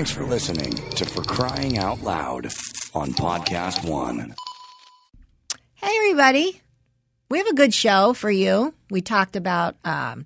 Thanks for listening to For Crying Out Loud on Podcast One. Hey, everybody. We have a good show for you. We talked about um,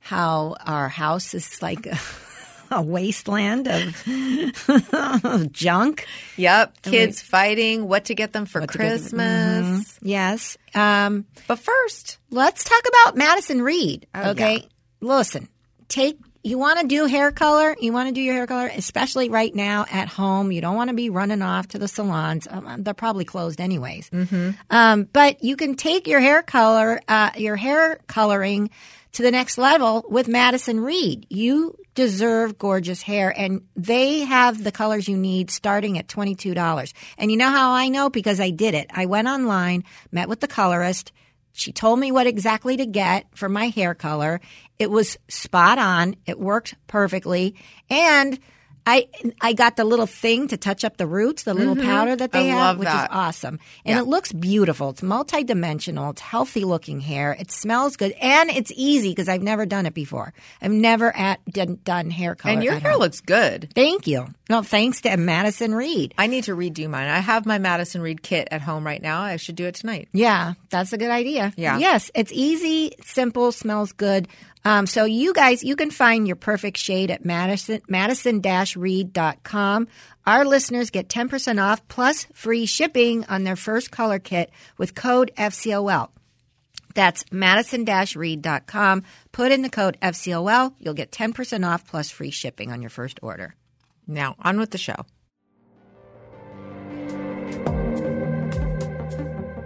how our house is like a, a wasteland of junk. Yep. Kids fighting, what to get them for What to get them- Christmas. Yes. Um, But first, let's talk about Madison Reed. Oh, okay. Listen, take you want to do hair color, you want to do your hair color, especially right now at home. You don't want to be running off to the salons. Um, they're probably closed anyways. Mm-hmm. Um, but you can take your hair color, uh, your hair coloring to the next level with Madison Reed. You deserve gorgeous hair, and they have the colors you need starting at $22. And you know how I know? Because I did it. I went online, met with the colorist. She told me what exactly to get for my hair color. It was spot on. It worked perfectly. And I I got the little thing to touch up the roots, the little powder that they Mm-hmm. I have, which that. is awesome. And it looks beautiful. It's multidimensional. It's healthy looking hair. It smells good, and it's easy because I've never done it before. I've never at, done, done hair color. and your hair home. looks good. Thank you. No, thanks to Madison Reed. I need to redo mine. I have my Madison Reed kit at home right now. I should do it tonight. Yeah, that's a good idea. Yeah. Yes, it's easy, simple, smells good. Um, so you guys, you can find your perfect shade at Madison, madison-reed.com. Our listeners get 10% off plus free shipping on their first color kit with code FCOL. That's madison-reed.com. Put in the code FCOL. You'll get 10% off plus free shipping on your first order. Now, on with the show.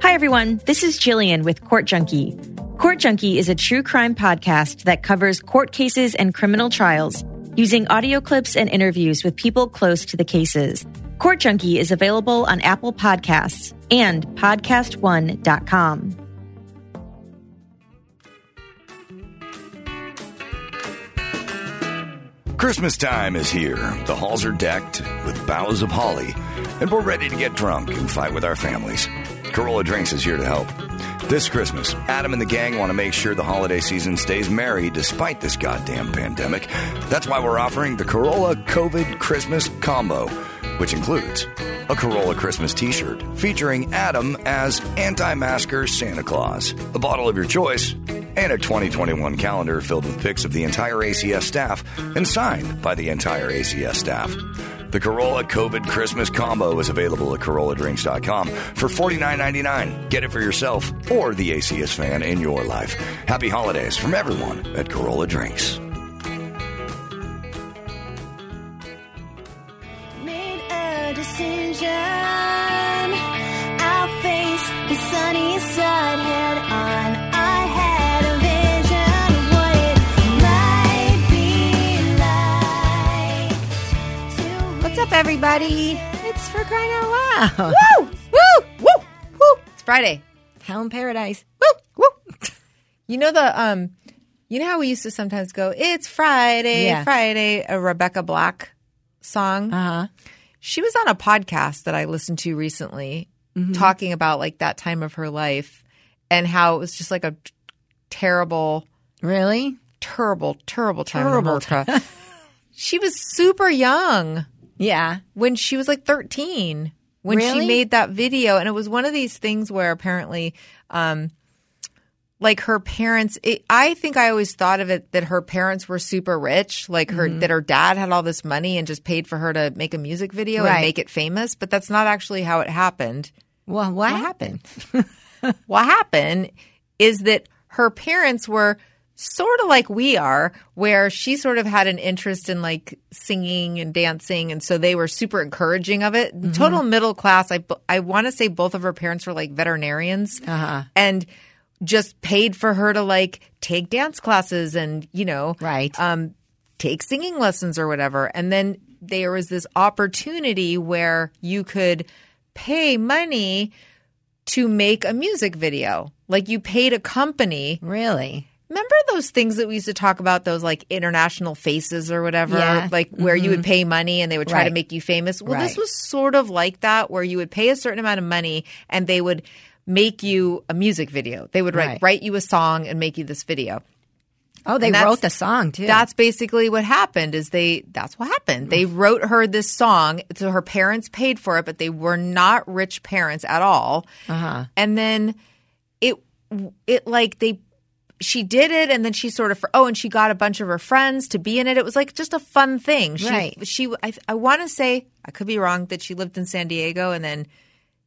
Hi, everyone. This is Jillian with Court Junkie. Court Junkie is a true crime podcast that covers court cases and criminal trials using audio clips and interviews with people close to the cases. Court Junkie is available on Apple Podcasts and podcastone.com. Christmas time is here. The halls are decked with boughs of holly, and we're ready to get drunk and fight with our families. Corolla Drinks is here to help. This Christmas, Adam and the gang want to make sure the holiday season stays merry despite this goddamn pandemic. That's why we're offering the Corolla COVID Christmas Combo, which includes a Corolla Christmas t shirt featuring Adam as anti masker Santa Claus, a bottle of your choice, and a 2021 calendar filled with pics of the entire ACS staff and signed by the entire ACS staff. The Corolla COVID Christmas Combo is available at CorollaDrinks.com for $49.99. Get it for yourself or the ACS fan in your life. Happy holidays from everyone at Corolla Drinks. Made a decision. I'll face the sunny side up, everybody? It's for crying out loud. Woo! Woo! Woo! Woo! It's Friday. Hell in paradise. Woo! Woo! You know the um you know how we used to sometimes go, It's Friday, Yeah. Friday, a Rebecca Black song. Uh huh. She was on a podcast that I listened to recently talking about like that time of her life and how it was just like a t- terrible, Really? terrible, terrible time Terrible in America. she was super young Yeah. when she was like 13 when Really? she made that video and it was one of these things where apparently um like her parents it, i think i always thought of it that her parents were super rich like her Mm-hmm. that her dad had all this money and just paid for her to make a music video Right. and make it famous but that's not actually how it happened Well, what, happened? what happened is that her parents were sort of like we are, where she sort of had an interest in like singing and dancing, and so they were super encouraging of it. Total middle class. I I want to say both of her parents were like veterinarians, Uh-huh. and just paid for her to like take dance classes and you know Right. um, take singing lessons or whatever. And then there was this opportunity where you could pay money to make a music video. Like you paid a company. Really? Remember those things that we used to talk about, those like international faces or whatever? Yeah. Like where you would pay money and they would try to make you famous. Well, this was sort of like that, where you would pay a certain amount of money and they would make you a music video. They would write, Right. write you a song and make you this video. Oh, they wrote the song too. That's basically what happened. Is they? That's what happened. They wrote her this song. So her parents paid for it, but they were not rich parents at all. Uh-huh. And then it, it like they, she did it, and then she sort of oh, and she got a bunch of her friends to be in it. It was like just a fun thing. She, Right. She, I, I want to say I could be wrong that she lived in San Diego and then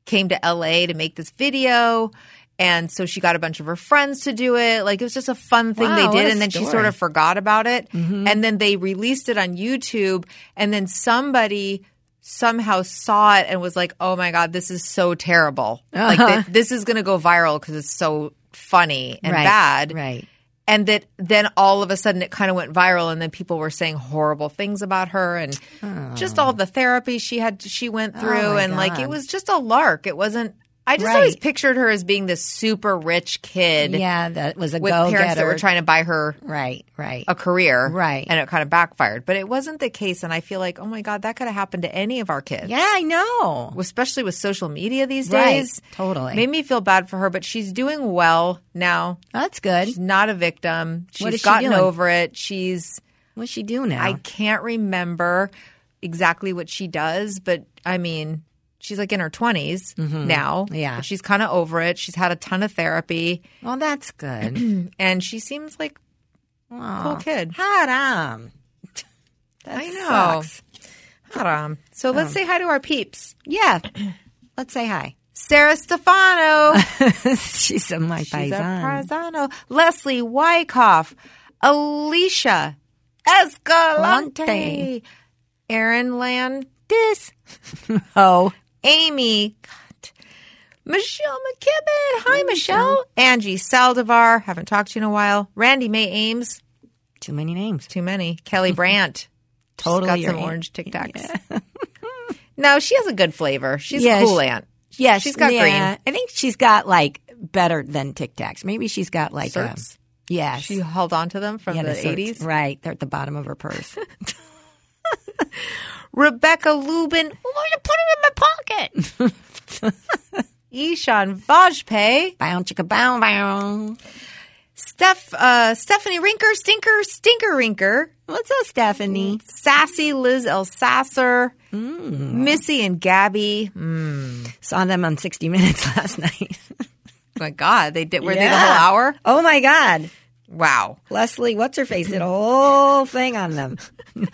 came to LA to make this video. And so she got a bunch of her friends to do it. Like it was just a fun thing Wow, they did. And then she sort of forgot about it. And then they released it on YouTube. And then somebody somehow saw it and was like, oh my God, this is so terrible. Like Uh-huh. th- this is going to go viral because it's so funny and right, bad. Right. and that then all of a sudden it kind of went viral and then people were saying horrible things about her and just all oh. the therapy she had she went oh through Oh, and like it was just a lark. It wasn't i just always pictured her as being this super rich kid Yeah, that was a with go parents that were trying to buy her Right. Right. a career Right. and it kind of backfired but it wasn't the case and i feel like oh my god that could have happened to any of our kids Yeah, I know. especially with social media these Right. days Totally. made me feel bad for her but she's doing well now That's good. She's not a victim. She's she gotten doing? over it. She's What's she do now? I can't remember exactly what she does, but I mean, she's like in her 20s now. Mm-hmm. Yeah. She's kind of over it. She's had a ton of therapy well, that's good. and she seems like a cool kid. Haram. That I know. sucks. Haram. So Um, let's say hi to our peeps. Yeah. Let's say hi. Sarah Stefano. She's a my She's a paisan. Paisano. Leslie Wyckoff. Alicia Escalante. Escalante. Aaron Landis. Oh. Amy. God. Michelle McKibben. Hi, Michelle. Angie Saldivar. Haven't talked to you in a while. Randy May Ames. Too many names. Too many. Kelly Brandt. Totally She's got some aunt. orange Tic Tacs. no, she has a good flavor. She's Yeah, a cool she- aunt. Yeah, She's got yeah. green. I think she's got like better than Tic Tacs. Maybe she's got like um, a, Certs? yes. She held on to them from Yeah, the certs. 80s. Right. They're at the bottom of her purse. Rebecca Lubin. Oh, you put it in my pocket. Ishan Vajpayee. bow chicka bow bow. Steph, uh, Stephanie Rinker, Stinker, Stinker Rinker. What's up, Stephanie? Sassy Liz Elsasser. Mm. Missy and Gabby. Saw them on 60 Minutes last night. my God, they did. Were they the whole hour? Oh my God. Wow. Leslie, what's her face? Did a whole thing on them.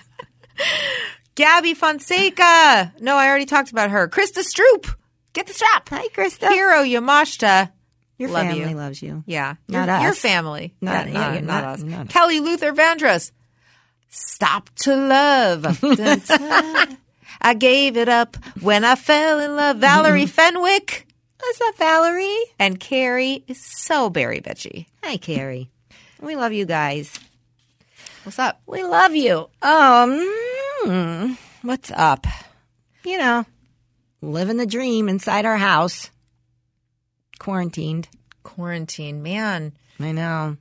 Gabby Fonseca. No, I already talked about her. Krista Stroop. Get the strap. Hi, Krista. Hero Yamashita. Your Love family you. loves you. Yeah. Not your, your us. family. Not- yeah, not, yeah, not not- us. not- Kelly Luther Vandross. Stop to love. Dun, dun. I gave it up when I fell in love. Valerie Fenwick. What's up, Valerie? And Carrie is so berry bitchy. Hi, Carrie. We love you guys. What's up? We love you. Um, hmm, what's up? You know, living the dream inside our house, quarantined. Quarantine, man. I know.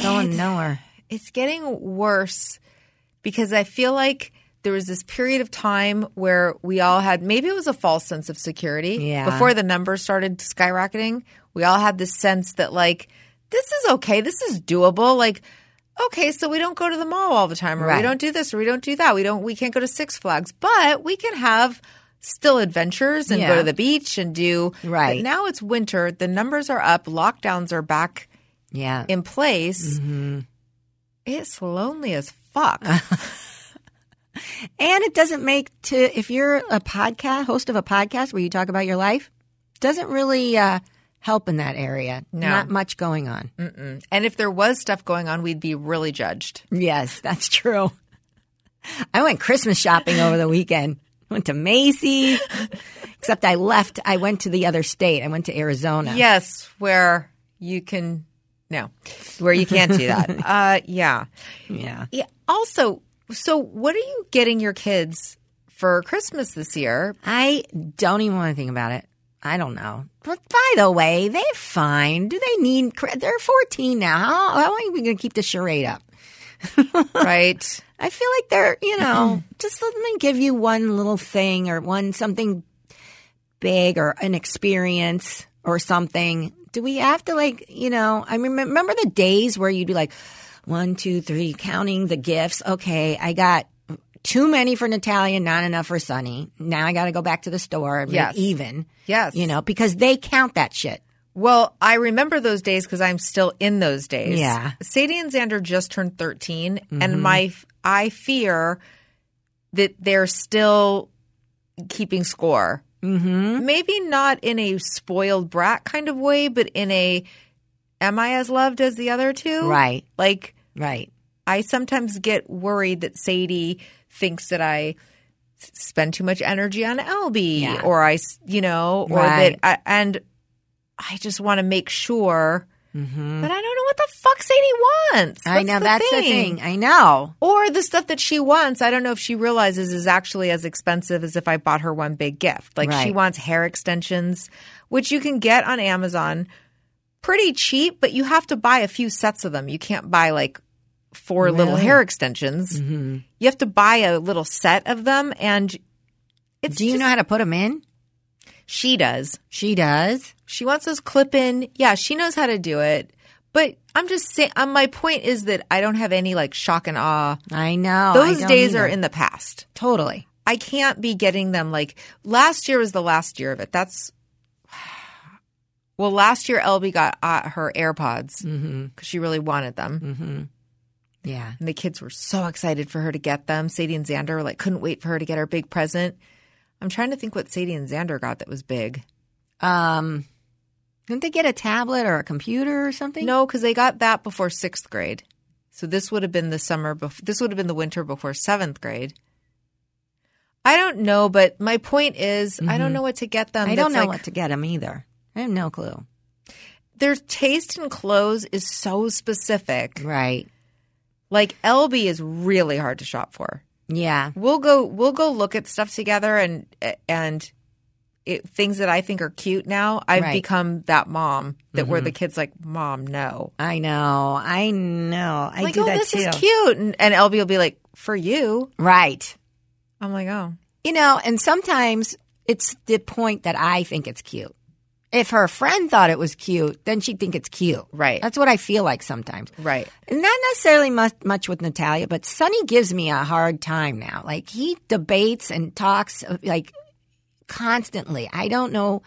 Going nowhere. It's getting worse because I feel like there was this period of time where we all had maybe it was a false sense of security. Yeah. Before the numbers started skyrocketing, we all had this sense that like this is okay, this is doable. Like okay, so we don't go to the mall all the time, or we don't do this, or we don't do that. We don't. We can't go to Six Flags, but we can have still adventures and go to the beach and do. Right. But now it's winter. The numbers are up. Lockdowns are back Yeah. in place. Mm-hmm. It's lonely as fuck. And it doesn't make to if you're a podcast host of a podcast where you talk about your life, doesn't really uh, help in that area. No. Not much going on. and if there was stuff going on, we'd be really judged. Yes, that's true. I went Christmas shopping over the weekend. Went to Macy's. Except I left. I went to the other state. I went to Arizona. Yes, where you can no, where you can't do that. uh, yeah. Yeah. Yeah. Also, so what are you getting your kids for Christmas this year? I don't even want to think about it. I don't know. But by the way, they're fine. Do they need? They're 14 now. How, how long are we going to keep the charade up? Right. I feel like they're, you know, just let me give you one little thing or one something big or an experience or something. Do we have to like, you know, I remember, remember the days where you'd be like, one, two, three, counting the gifts. Okay, I got too many for Natalia, not enough for Sonny. Now I got to go back to the store and Yes. even. Yes. You know, because they count that shit. Well, I remember those days because I'm still in those days. Yeah. Sadie and Xander just turned 13, and my I fear that they're still keeping score. Mm-hmm. Maybe not in a spoiled brat kind of way, but in a am I as loved as the other two? Right. Like Right. I sometimes get worried that Sadie thinks that I spend too much energy on Elby Yeah. or I, you know, or Right. that, I, and I just want to make sure Mm-hmm. that I don't know what the fuck Sadie wants. I know the that's the thing. I know. Or the stuff that she wants, I don't know if she realizes is actually as expensive as if I bought her one big gift. Like she wants hair extensions, which you can get on Amazon pretty cheap, but you have to buy a few sets of them. You can't buy like four little hair extensions. Mm-hmm. You have to buy a little set of them, and it's Do you just- know how to put them in? she does. She does. She wants those clip in. Yeah, she knows how to do it. But I'm just saying. Um, my point is that I don't have any like shock and awe. I know. Those don't days either. are in the past. totally. I can't be getting them like last year was the last year of it. That's well, last year Elby got uh, her AirPods because she really wanted them, Yeah. and the kids were so excited for her to get them. Sadie and Xander were like couldn't wait for her to get her big present. I'm trying to think what Sadie and Xander got that was big. Um, didn't they get a tablet or a computer or something? No, because they got that before sixth grade. So this would have been the summer. Bef- this would have been the winter before seventh grade. I don't know, but my point is, I don't know what to get them. Mm-hmm. I don't know like- what to get them either. I have no clue. their taste in clothes is so specific. Right. Like Elby is really hard to shop for. Yeah. We'll go we'll go look at stuff together and and it, things that I think are cute now. I've Right. become that mom that where the mm-hmm. kids like, "Mom, no." I know. I know. I like, do "Oh, that this too. is cute." And, and Elby will be like, "For you." Right. I'm like, "Oh." You know, and sometimes it's the point that I think it's cute. If her friend thought it was cute, then she'd think it's cute. Right. That's what I feel like sometimes. Right. Not necessarily much, much with Natalia, but Sonny gives me a hard time now. Like he debates and talks uh, like constantly. I don't know.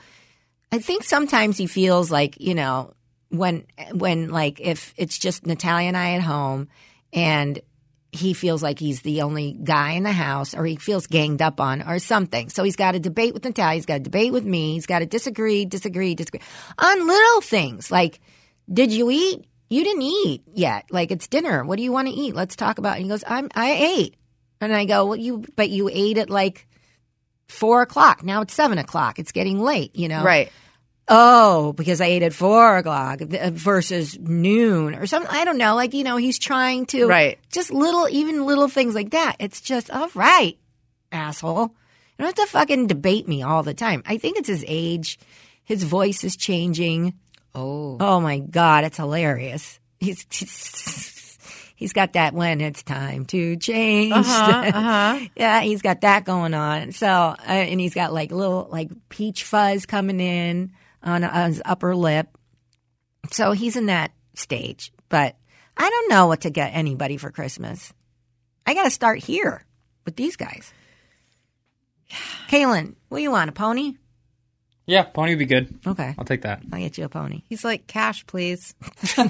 I think sometimes he feels like you know when when like if it's just Natalia and I at home, and he feels like he's the only guy in the house, or he feels ganged up on, or something. So he's got to debate with Natalia. He's got to debate with me. He's got to disagree, disagree, disagree on little things like, did you eat? You didn't eat yet. Like it's dinner. What do you want to eat? Let's talk about. it. And he goes, I'm I ate, and I go, well, you but you ate at like four o'clock. Now it's seven o'clock. It's getting late. You know, Right. Oh, because I ate at four o'clock uh, versus noon or something. I don't know. Like, you know, he's trying to, Right. Just little, even little things like that. It's just, all right, asshole. You don't have to fucking debate me all the time. I think it's his age. His voice is changing. Oh. Oh my God, it's hilarious. He's, he's, he's got that when it's time to change. Uh-huh, uh-huh. yeah, he's got that going on. So, uh, and he's got like little like peach fuzz coming in on, on his upper lip. So he's in that stage. But I don't know what to get anybody for Christmas. I got to start here with these guys. Kaylin, what do you want? A pony? Yeah, pony would be good. Okay, I'll take that. I'll get you a pony. He's like, "Cash, please."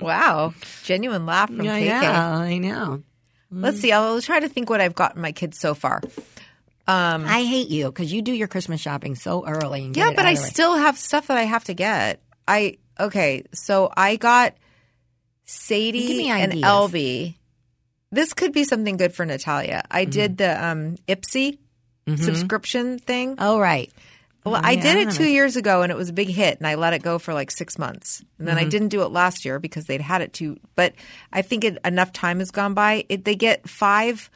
wow. Genuine laugh from Yeah, KK. yeah, I know. Let's see. I'll try to think what I've gotten my kids so far. I hate you because you do your Christmas shopping so early. And Yeah, but I of the way. still have stuff that I have to get. I okay, so I got Sadie and. Elby. This could be something good for Natalia. I Mm-hmm. did the um Ipsy subscription thing. Oh right. Well, I did it yeah. two years ago and it was a big hit, and I let it go for like six months. And then Mm-hmm. I didn't do it last year because they'd had it too. But I think it, enough time has gone by. It, they get five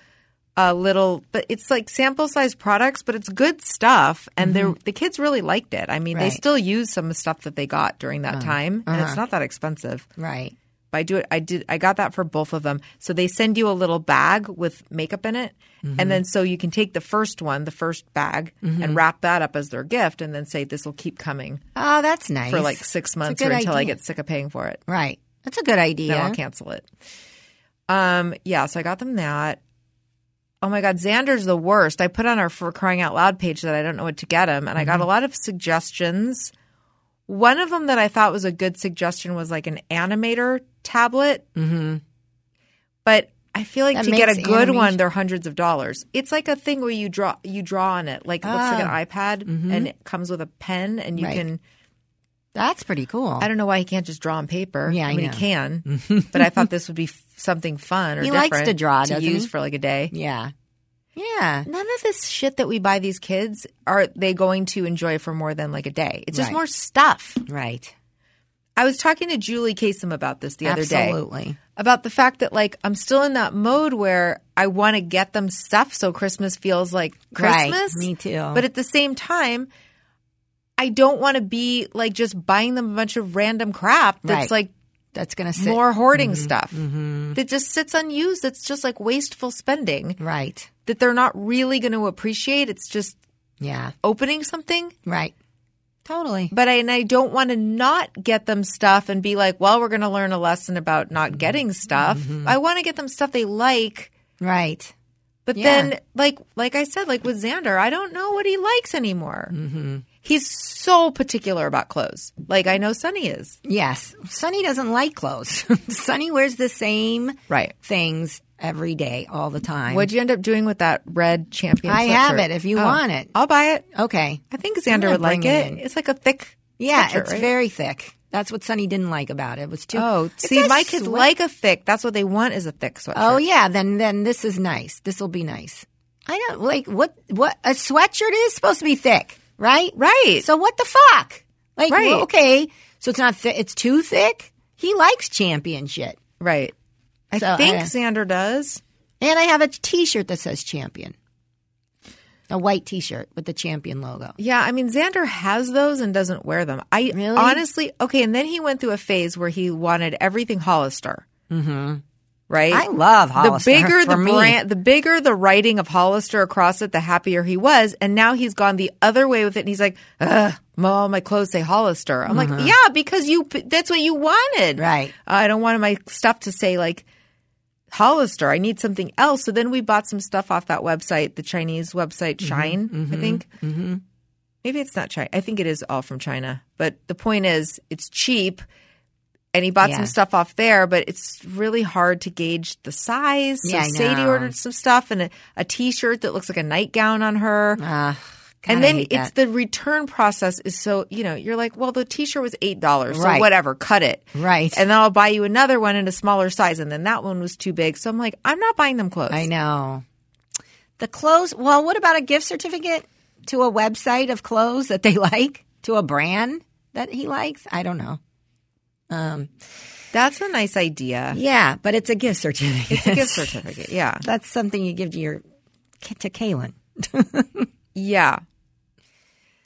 uh, little, but it's like sample size products, but it's good stuff. And they're the kids really liked it. I mean, they Mm-hmm. Right. Uh-huh. still use some of the stuff that they got during that time, and it's not that expensive. Right. But I do it. I did. I got that for both of them. So they send you a little bag with makeup in it, Mm-hmm. and then so you can take the first one, the first bag, and wrap that up as their gift, and then say this will keep coming Oh, that's nice for like six months or until I get sick of paying for it. right. That's a good idea. Then I'll cancel it. Um, yeah, so I got them that. Oh my God, Xander's the worst. I put on our For Crying Out Loud page that I don't know what to get him, and I Mm-hmm. got a lot of suggestions. One of them that I thought was a good suggestion was like an animator tablet. Mm-hmm. But I feel like That to get a good one, they're hundreds of dollars. It's like a thing where you draw you draw on it, like it looks like an iPad, and it comes with a pen, and you Mm-hmm. Right. can. That's pretty cool. I don't know why he can't just draw on paper. Yeah, I mean know. he can, but I thought this would be f- something fun or He likes to draw, to use he? for like a day. yeah. Yeah. None of this shit that we buy these kids are they going to enjoy for more than like a day. It's just Right. more stuff. Right. I was talking to Julie Kasem about this the other day. Absolutely. About the fact that like I'm still in that mode where I want to get them stuff so Christmas feels like Right. Christmas. Me too. But at the same time, I don't want to be like just buying them a bunch of random crap that's Right. like That's going to sit. more hoarding mm-hmm. stuff mm-hmm. that just sits unused. It's just like wasteful spending Right. that they're not really going to appreciate. It's just Yeah. opening something. Right. Totally. But I, and I don't want to not get them stuff and be like, well, we're going to learn a lesson about Mm-hmm. not getting stuff. Mm-hmm. I want to get them stuff they like. Right. But Yeah. then, like, like I said, like with Xander, I don't know what he likes anymore. He's so particular about clothes. Like I know Sonny is. Yes. Sonny doesn't like clothes. Sonny wears the same Right. things every day, all the time. What'd you end up doing with that red champion? I have it if you Oh, want it. I'll buy it. Okay. I think Xander would like it it. It's like a thick. Yeah, sweatshirt, it's right? very thick. That's what Sonny didn't like about it. It was too. Oh, see, my kids sweat- like a thick. That's what they want is a thick sweatshirt. Oh yeah, then then this is nice. This will be nice. I don't like what what a sweatshirt is supposed to be thick, right? Right. So what the fuck? Like Right. well, okay, so it's not thi- it's too thick. He likes champion shit, right. I So, think I- Xander does. and I have a T-shirt that says champion, a white T-shirt with the champion logo. Yeah, I mean Xander has those and doesn't wear them. I Really? honestly okay, and then he went through a phase where he wanted everything Hollister. Mm-hmm. Right. I love Hollister. The bigger the me. brand, the bigger the writing of Hollister across it, the happier he was. And now he's gone the other way with it, and he's like, "Ugh, all my clothes say Hollister." I'm like, "Yeah, because you—that's what you wanted, Mm-hmm. Right. I don't want my stuff to say like Hollister. I need something else." So then we bought some stuff off that website, the Chinese website Mm-hmm. Shein, I think. Maybe it's not China. I think it is all from China. But the point is, it's cheap. And he bought Yeah. some stuff off there, but it's really hard to gauge the size. So Yeah, I Sadie ordered some stuff and a, a t-shirt that looks like a nightgown on her. Ah, and then it's that. the return process is so, you know, you're like, well, the t-shirt was $8. So Right. whatever, cut it. Right. And then I'll buy you another one in a smaller size. And then that one was too big. So I'm like, I'm not buying them clothes. I know. The clothes. Well, what about a gift certificate to a website of clothes that they like, to a brand that he likes? I don't know. That's a nice idea. Yeah, but it's a gift certificate. It's a gift certificate. Yeah. That's something you give to your to Kaylin. Yeah.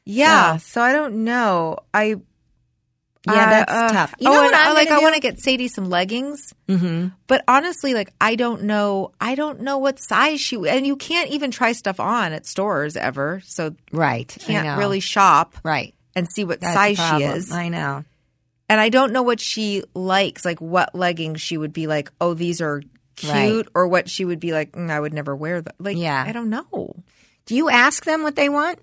Yeah. So, I don't know. I Yeah, that's uh, tough. You oh, know and what I, I'm like? gonna I want to get Sadie some leggings. Mm-hmm. But honestly, like I don't know. I don't know what size she. And you can't even try stuff on at stores ever. So Right. Can't really shop Right. and see what That's size she is. I know. And I don't know what she likes. Like what leggings she would be like. Oh, these are cute, Right. or what she would be like. "Mm, I would never wear them. Like Yeah. I don't know. Do you ask them what they want?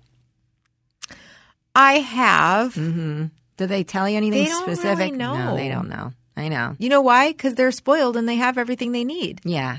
I have. Mm-hmm. Do they tell you anything They don't really specific? know. No, they don't know. I know. You know why? Because they're spoiled and they have everything they need. Yeah.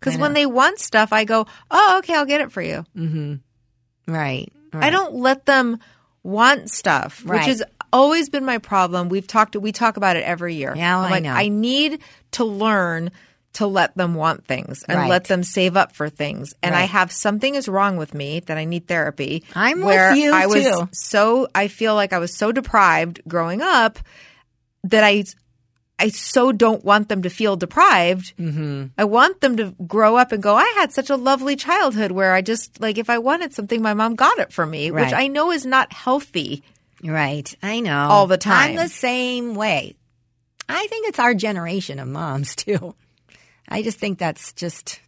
Because when they want stuff, I go, oh, okay, I'll get it for you. Mm-hmm. Right. I don't let them want stuff, which Right. Always been my problem. We've talked, we talk about it every year. Yeah, well, I like, know. I need to learn to let them want things and Right. let them save up for things. And I have something is wrong with me that I need therapy. I'm with you, I was too. so I feel like I was so deprived growing up that I I so don't want them to feel deprived. Mm-hmm. I want them to grow up and go, I had such a lovely childhood where I just, like, if I wanted something, my mom got it for me, which I know is not healthy. Right. I know. All the time. I'm the same way. I think it's our generation of moms, too. I just think that's just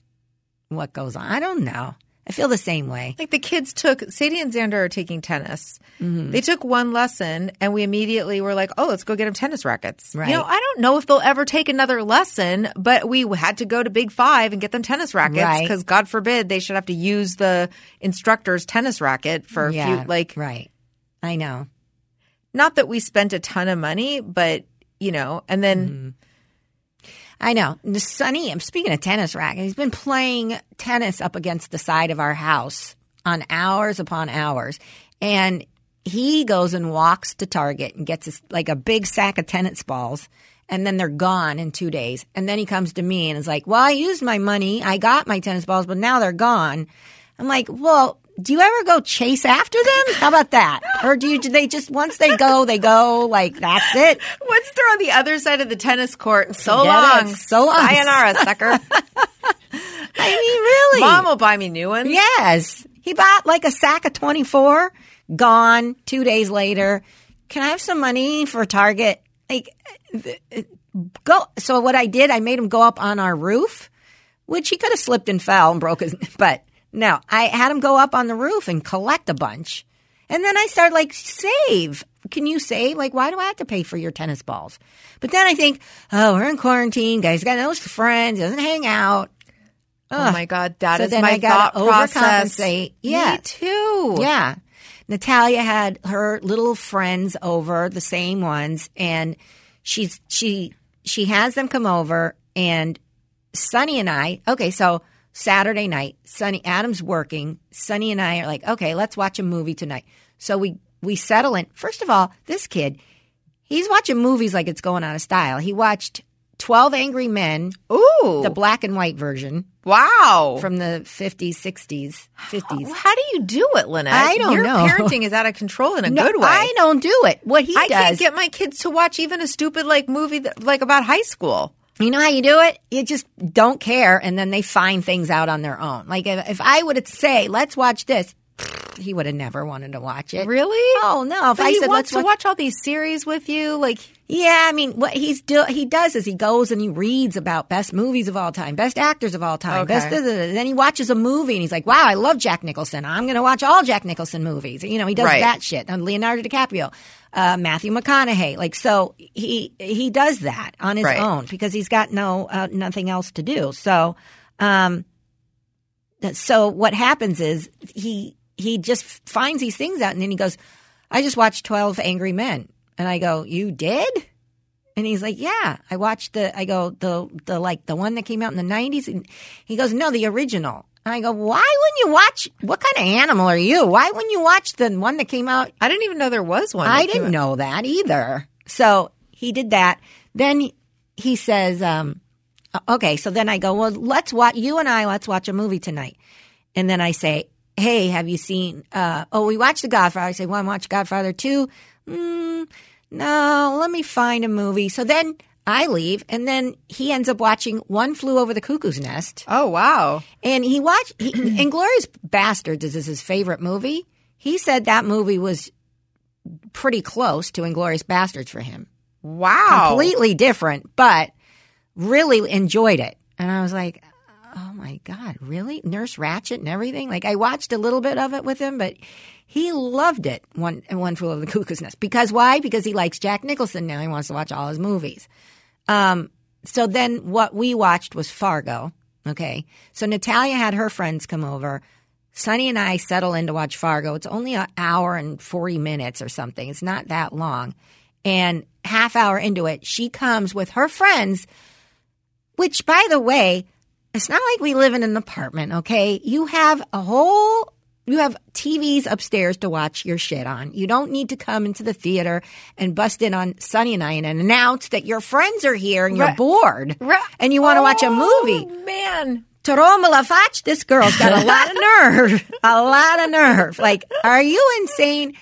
what goes on. I don't know. I feel the same way. Like the kids took Sadie and Xander are taking tennis. Mm-hmm. They took one lesson and we immediately were like, "Oh, let's go get them tennis rackets." Right. You know, I don't know if they'll ever take another lesson, but we had to go to Big 5 and get them tennis rackets Right. cuz god forbid they should have to use the instructor's tennis racket for a few like right. I know. Not that we spent a ton of money, but you know, and then Mm-hmm. I know. Sonny, I'm speaking of tennis racket. He's been playing tennis up against the side of our house on hours upon hours. And he goes and walks to Target and gets this, like a big sack of tennis balls. And then they're gone in two days. And then he comes to me and is like, Well, I used my money. I got my tennis balls, but now they're gone. I'm like, Well, do you ever go chase after them? How about that? Or do you, do they just, once they go, they go, like, that's it? once they're on the other side of the tennis court, so Forget long. it. So long. Sayonara, sucker. I mean, really? Mom will buy me new ones. Yes. He bought like a sack of 24, gone two days later. Can I have some money for Target? Like, go. So what I did, I made him go up on our roof, which he could have slipped and fell and broke his, but no, I had him go up on the roof and collect a bunch. And then I started like, save. Can you save? Like, why do I have to pay for your tennis balls? But then I think, oh, we're in quarantine. Guys got no friends, doesn't hang out. Oh my God, that So is my thought process. Yeah. Me too. Yeah. Natalia had her little friends over, the same ones, and she's she she has them come over and Sonny and I, okay, so Saturday night, Sonny Adam's working. Sonny and I are like, okay, let's watch a movie tonight. So we we settle in. First of all, this kid, he's watching movies like it's going out of style. He watched 12 Angry Men, Ooh. the black and white version wow. from the 50s, 60s, 50s. How do you do it, Lynette? I don't Your know. parenting is out of control in a No, good way. I don't do it. What he I does, can't get my kids to watch even a stupid like movie that, like about high school. You know how you do it? You just don't care, and then they find things out on their own. Like if, if I would say, "Let's watch this," he would have never wanted to watch it. Really? Oh no! If But I he said, wants "Let's to watch all these series with you. Like, Yeah, I mean, what he's do he does is he goes and he reads about best movies of all time, best actors of all time, Okay. best. da- da- da. Then he watches a movie and he's like, "Wow, I love Jack Nicholson. I'm going to watch all Jack Nicholson movies." You know, he does Right. that shit. And Leonardo DiCaprio, uh, Matthew McConaughey, like so he he does that on his Right. own because he's got no uh, nothing else to do. So, um, so what happens is he he just finds these things out and then he goes, "I just watched Twelve Angry Men," and I go, "You did?" And he's like, "Yeah, I watched the." I go, "The the like the one that came out in the '90s." And he goes, "No, the original." And I go, "Why wouldn't you watch? What kind of animal are you? Why wouldn't you watch the one that came out I didn't even know there was one. I didn't know that either. So he did that. Then he says, um, okay, so then I go, well, let's watch, you and I, let's watch a movie tonight. And then I say, hey, have you seen, uh, oh, we watched The Godfather. I say, want to watch Godfather 2? Mm, no, let me find a movie. So then I leave, and then he ends up watching One Flew Over the Cuckoo's Nest. Oh wow. And he watched he, Inglourious Basterds is his favorite movie. He said that movie was pretty close to Inglourious Basterds for him. Wow. Completely different, but really enjoyed it. And I was like, "Oh my god, really? Nurse Ratched and everything?" Like I watched a little bit of it with him, but he loved it. One One Flew Over the Cuckoo's Nest. Because why? Because he likes Jack Nicholson now. He wants to watch all his movies. Um, so then what we watched was Fargo. Okay. So Natalia had her friends come over. Sonny and I settle in to watch Fargo. It's only an hour and 40 minutes or something. It's not that long. And half hour into it, she comes with her friends, which by the way, it's not like we live in an apartment, okay? You have a whole you have TVs upstairs to watch your shit on. You don't need to come into the theater and bust in on Sonny and I and announce that your friends are here and you're Right. bored Right. and you want to watch a oh, movie. Oh, man. Taroma Lafach, this girl's got a lot of nerve. A lot of nerve. Like, are you insane?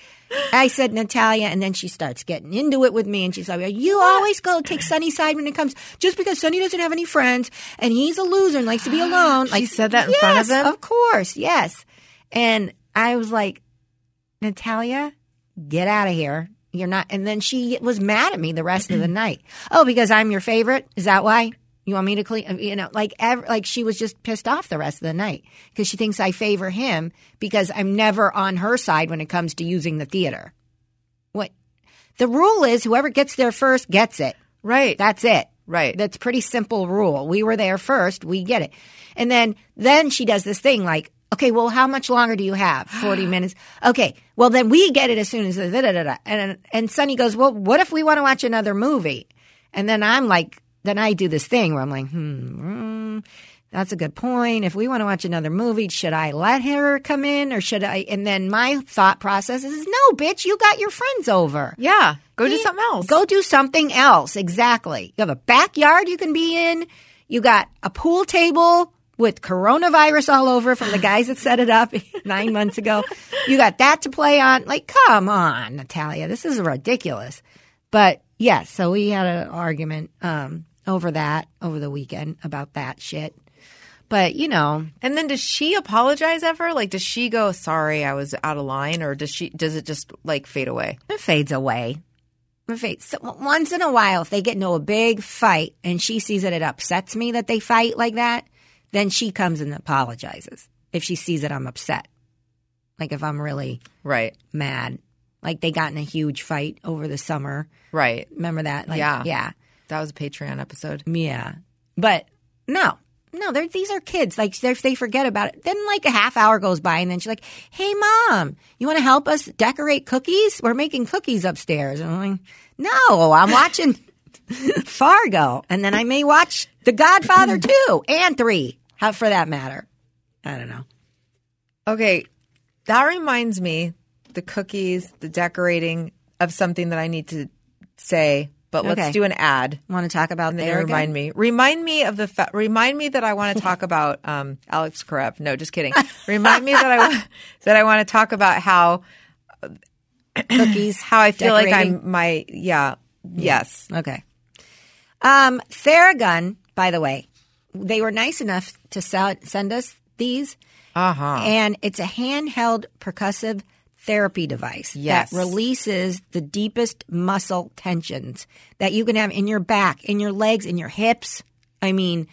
I said, Natalia, and then she starts getting into it with me, and she's like, You always go take Sonny side when it comes, just because Sonny doesn't have any friends, and he's a loser and likes to be alone. Like, said that in front of him? Of course, yes. And I was like, Natalia, get out of here. You're not. And then she was mad at me the rest of the night. Oh, because I'm your favorite? Is that why? You want me to clean? You know, like ev- like she was just pissed off the rest of the night because she thinks I favor him because I'm never on her side when it comes to using the theater. What the rule is, whoever gets there first gets it. Right. That's it. Right. That's pretty simple rule. We were there first, we get it. And then then she does this thing like, okay, well, how much longer do you have? Forty minutes. Okay, well then we get it as soon as da, da, da, da. and and Sonny goes, well, what if we want to watch another movie? And then I'm like, then I do this thing where I'm like, hmm. mm, that's a good point. If we want to watch another movie, should I let her come in or should I? And then my thought process is, no, bitch, you got your friends over. yeah. Go do something else. Go do something else. Exactly. You have a backyard you can be in. You got a pool table with coronavirus all over from the guys that set it up nine months ago. You got that to play on. Like, come on, Natalia. This is ridiculous. But yes, so we had an argument um, over that over the weekend about that shit. But you know, And then does she apologize ever? Like, does she go, sorry, I was out of line? Or does she, does it just like fade away? it fades away. It fades. So once in a while, if they get into a big fight and she sees that it upsets me that they fight like that, then she comes and apologizes. If she sees that I'm upset, like if I'm really Right. mad, like they got in a huge fight over the summer. Right. Remember that? Like, Yeah. yeah, That was a Patreon episode. yeah. But no, no, they're, these are kids. Like if they forget about it, then like a half hour goes by, and then she's like, "Hey, mom, you want to help us decorate cookies? We're making cookies upstairs." And I'm like, "No, I'm watching Fargo, and then I may watch The Godfather two and three, how for that matter. I don't know. Okay. That reminds me, the cookies, the decorating of something that I need to say, but let's do an ad. Want to talk about And there remind me. Remind me of the fa- remind me that I want to talk about um, Alex Karev. No, just kidding. Remind me that I wa- that I want to talk about how cookies? how I feel like? I'm my yeah yes Okay. Um, Theragun, by the way, they were nice enough to sell, send us these, uh huh and it's a handheld percussive therapy device Yes. that releases the deepest muscle tensions that you can have in your back, in your legs, in your hips. I mean,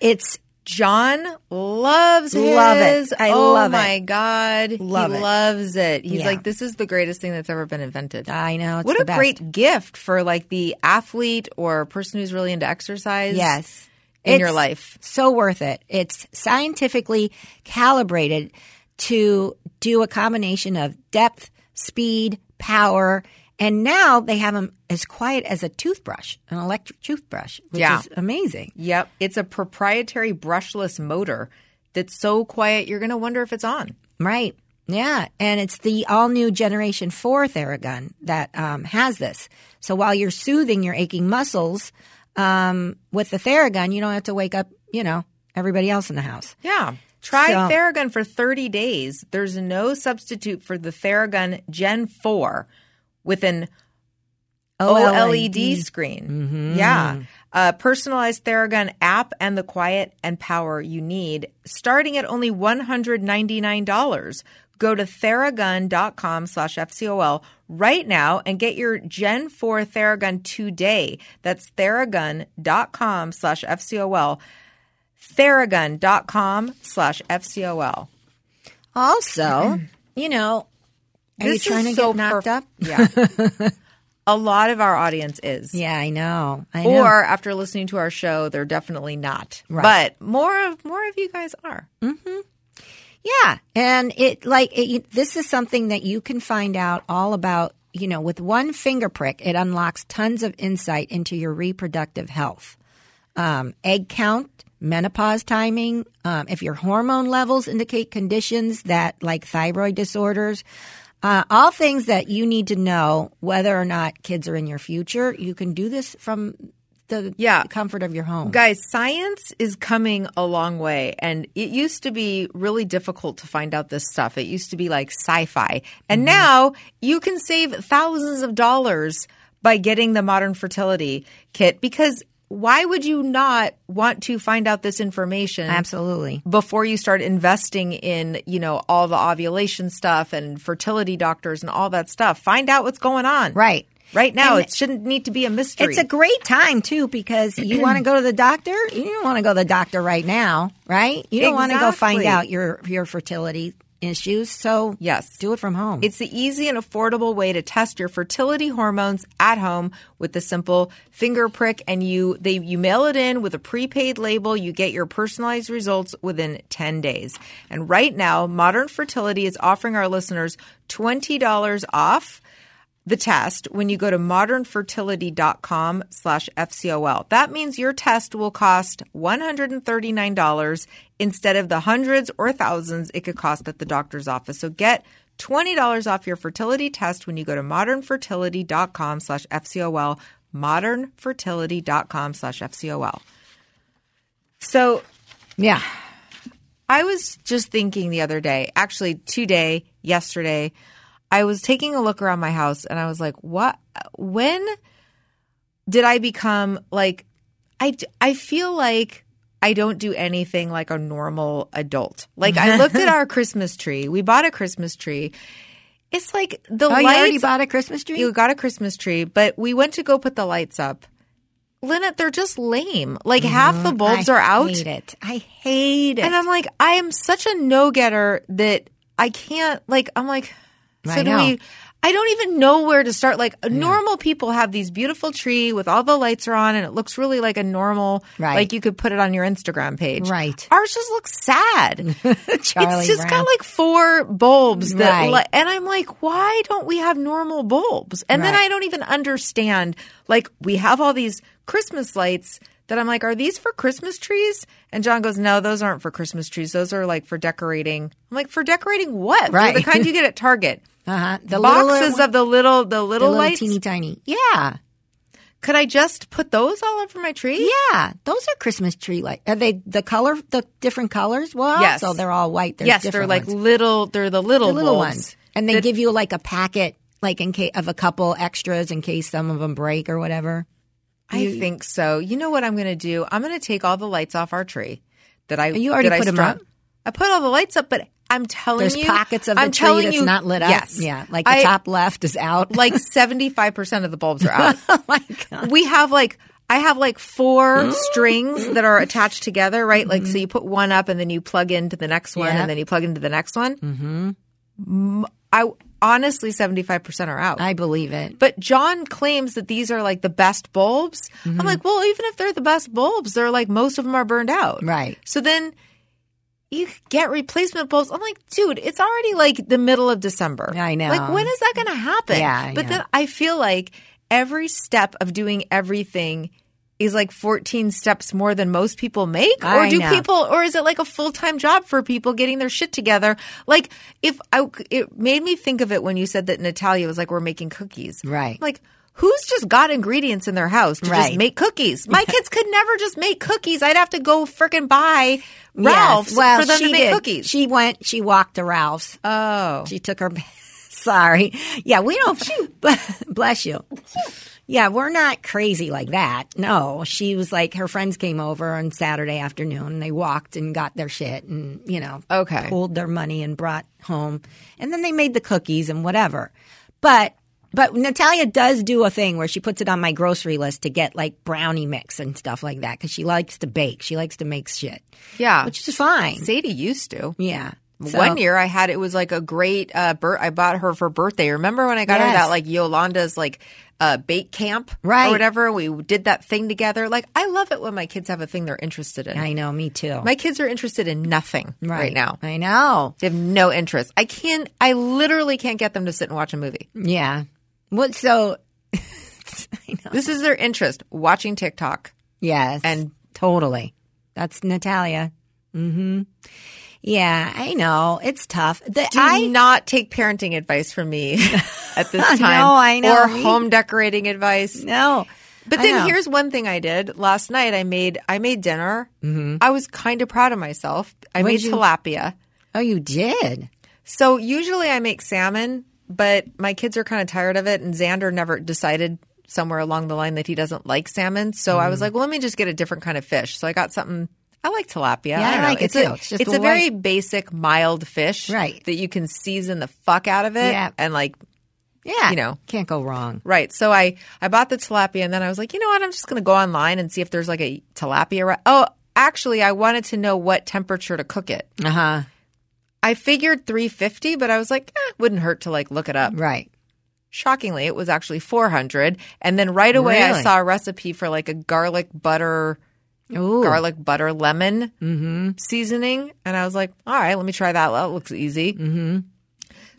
it's John loves his. Love it. I oh love it. my god, Love he it. loves it. He's Yeah. like, this is the greatest thing that's ever been invented. I know it's what the a best. great gift for like the athlete or person who's really into exercise. Yes. in It's your life. So worth it. It's scientifically calibrated to do a combination of depth, speed, power, and now they have them as quiet as a toothbrush, an electric toothbrush, which Yeah. is amazing. Yep, it's a proprietary brushless motor that's so quiet you're going to wonder if it's on. Right. Yeah. And it's the all new Generation 4 Theragun that um, has this. So while you're soothing your aching muscles um, with the Theragun, you don't have to wake up, you know, everybody else in the house. Yeah. Try So- Theragun for 30 days. There's no substitute for the Theragun Gen 4 with an OLED screen. Yeah. A personalized Theragun app and the quiet and power you need, starting at only $199. Go to theragun.com slash FCOL right now and get your Gen 4 Theragun today. That's theragun.com slash FCOL. Theragun.com slash FCOL. Also, you know, are you trying to so get knocked perf- up? Yeah. A lot of our audience is. Yeah, I know. I know. Or after listening to our show, they're definitely not. Right. But more of more of you guys are. Mm-hmm. yeah, and it like it, this is something that you can find out all about. You know, with one finger prick, it unlocks tons of insight into your reproductive health, um, egg count, menopause timing, um, if your hormone levels indicate conditions that like thyroid disorders. Uh, all things that you need to know whether or not kids are in your future. You can do this from the Yeah. comfort of your home. Guys, science is coming a long way. And it used to be really difficult to find out this stuff. It used to be like sci fi. And now you can save thousands of dollars by getting the modern fertility kit because why would you not want to find out this information? Absolutely. before you start investing in, you know, all the ovulation stuff and fertility doctors and all that stuff. Find out what's going on. Right. Right now, And- it shouldn't need to be a mystery. It's a great time too because you want to go to the doctor. You don't want to go to the doctor right now, right? You don't want to go find out your your fertility issues. So Yes. do it from home. It's the easy and affordable way to test your fertility hormones at home with the simple finger prick and you they you mail it in with a prepaid label, you get your personalized results within 10 days. And right now, Modern Fertility is offering our listeners $20 off the test when you go to modernfertility.com slash FCOL. That means your test will cost $139 instead of the hundreds or thousands it could cost at the doctor's office. So get $20 off your fertility test when you go to modernfertility.com slash FCOL, modernfertility.com slash FCOL. So yeah. I was just thinking the other day, actually today, yesterday, I was taking a look around my house and I was like, what, when did I become like, I, I feel like I don't do anything like a normal adult. Like I looked at our Christmas tree. We bought a Christmas tree. It's like the Oh, lights. you already bought a Christmas tree? You got a Christmas tree, but we went to go put the lights up. Lynette, they're just lame. Like mm-hmm. half the bulbs I are out. I hate it. I hate it. And I'm like, I am such a no getter that I can't like I'm like so I do know. we I don't even know where to start. Like normal people have these beautiful tree with all the lights are on and it looks really like a normal Right. like you could put it on your Instagram page. Right. Ours just looks sad. It's just Brown. got like four bulbs that Right. and I'm like, why don't we have normal bulbs? And then I don't even understand like we have all these Christmas lights that I'm like, are these for Christmas trees? And John goes, no, those aren't for Christmas trees. Those are like for decorating. I'm like, for decorating what? Right. They're the kind you get at Target. uh-huh. The Boxes little, of the little, the the little little lights. teeny tiny. Yeah. Could I just put those all over my tree? Yeah, those are Christmas tree lights. Are they the color, the different colors? Well, Yes. so they're all white. There's yes, they're like ones. little. They're the little, the little ones, and they that- give you like a packet, like in case of a couple extras in case some of them break or whatever. I think so. You know what I'm going to do? I'm going to take all the lights off our tree that I You already put I put 'em strung- up? I put all the lights up, but I'm telling There's you, pockets of the I'm tree telling that's you- not lit up. Yes, yeah, like the I- top left is out. Like 75 percent of the bulbs are out. oh my god! we have like I have like four strings that are attached together, right? Like so you put one up and then you plug into the next one Yeah. and then you plug into the next one. Mm-hmm. I honestly 75% are out. I believe it. But John claims that these are like the best bulbs. Mm-hmm. I'm like, well, even if they're the best bulbs, they're like most of them are burned out. Right. So then you get replacement bulbs. I'm like, dude, it's already like the middle of December. I know. Like, when is that going to happen? Yeah, I But know. then I feel like every step of doing everything is like 14 steps more than most people make or do people or is it like a full-time job for people getting their shit together like if i it made me think of it when you said that natalia was like we're making cookies Right. like who's just got ingredients in their house to just make cookies my kids could never just make cookies i'd have to go frickin' buy ralph's Yes. Well, for them to make did. cookies She went. She walked to Ralph's. oh She took her. Sorry. Yeah, we don't. Bless you. Yeah, we're not crazy like that. No, she was like her friends came over on Saturday afternoon. and They walked and got their shit and you know, Okay. pulled their money and brought home, and then they made the cookies and whatever. But but Natalia does do a thing where she puts it on my grocery list to get like brownie mix and stuff like that because she likes to bake. She likes to make shit, yeah which is fine. sadie used to Yeah. So- One year I had it was like a great uh bir- I bought her for birthday. Remember when I got her that like Yolanda's like uh bake camp Right. or whatever? We did that thing together. Like I love it when my kids have a thing they're interested in. I know, me too. my kids are interested in nothing right, now. I know. They have no interest. I can't I literally can't get them to sit and watch a movie. Yeah. What so I know. This is their interest, watching TikTok. Yes. And- totally. That's Natalia. Mhm. Yeah, I know. It's tough. The, Do I not take parenting advice from me at this time. No, I know. Or home decorating advice. no. But then here's one thing I did last night. I made I made dinner. Mm-hmm. I was kind of proud of myself. I What'd made you- tilapia. Oh, you did. So usually I make salmon, but my kids are kind of tired of it, and Xander never decided somewhere along the line that he doesn't like salmon. So I Mm. was like, well, let me just get a different kind of fish. So I got something. I like tilapia. Yeah, I, I know. like it it's too. A, It's just it's a very basic, mild fish, Right. That you can season the fuck out of it, Yeah. and like Yeah. you know, can't go wrong. Right. So I I bought the tilapia and then I was like, you know what? I'm just going to go online and see if there's like a tilapia. Re- oh, actually, I wanted to know what temperature to cook it. Uh huh. I figured 350, but I was like, eh, wouldn't hurt to like look it up. Right. Shockingly, it was actually 400. And then right away, I saw a recipe for like a garlic butter, Ooh. garlic butter lemon seasoning, and I was like, all right, let me try that. That looks easy. Mm-hmm.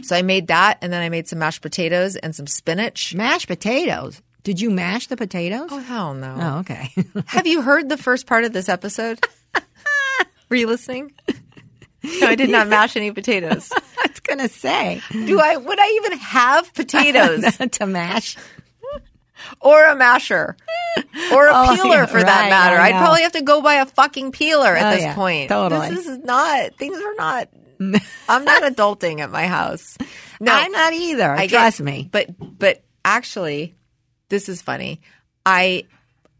So I made that, and then I made some mashed potatoes and some spinach. Mashed potatoes. Did you mash the potatoes? Oh hell no! Oh, okay. Have you heard the first part of this episode? Were you listening? No, I did not mash any potatoes. I was gonna say Do I? Would I even have potatoes to mash. Or a masher or a Oh, peeler yeah, for that right, matter? I I'd probably have to go buy a fucking peeler at Oh, this yeah, point. totally. This is not. Things are not. I'm not adulting at my house. No, I'm not either. I get- trust me. But but actually, this is funny. I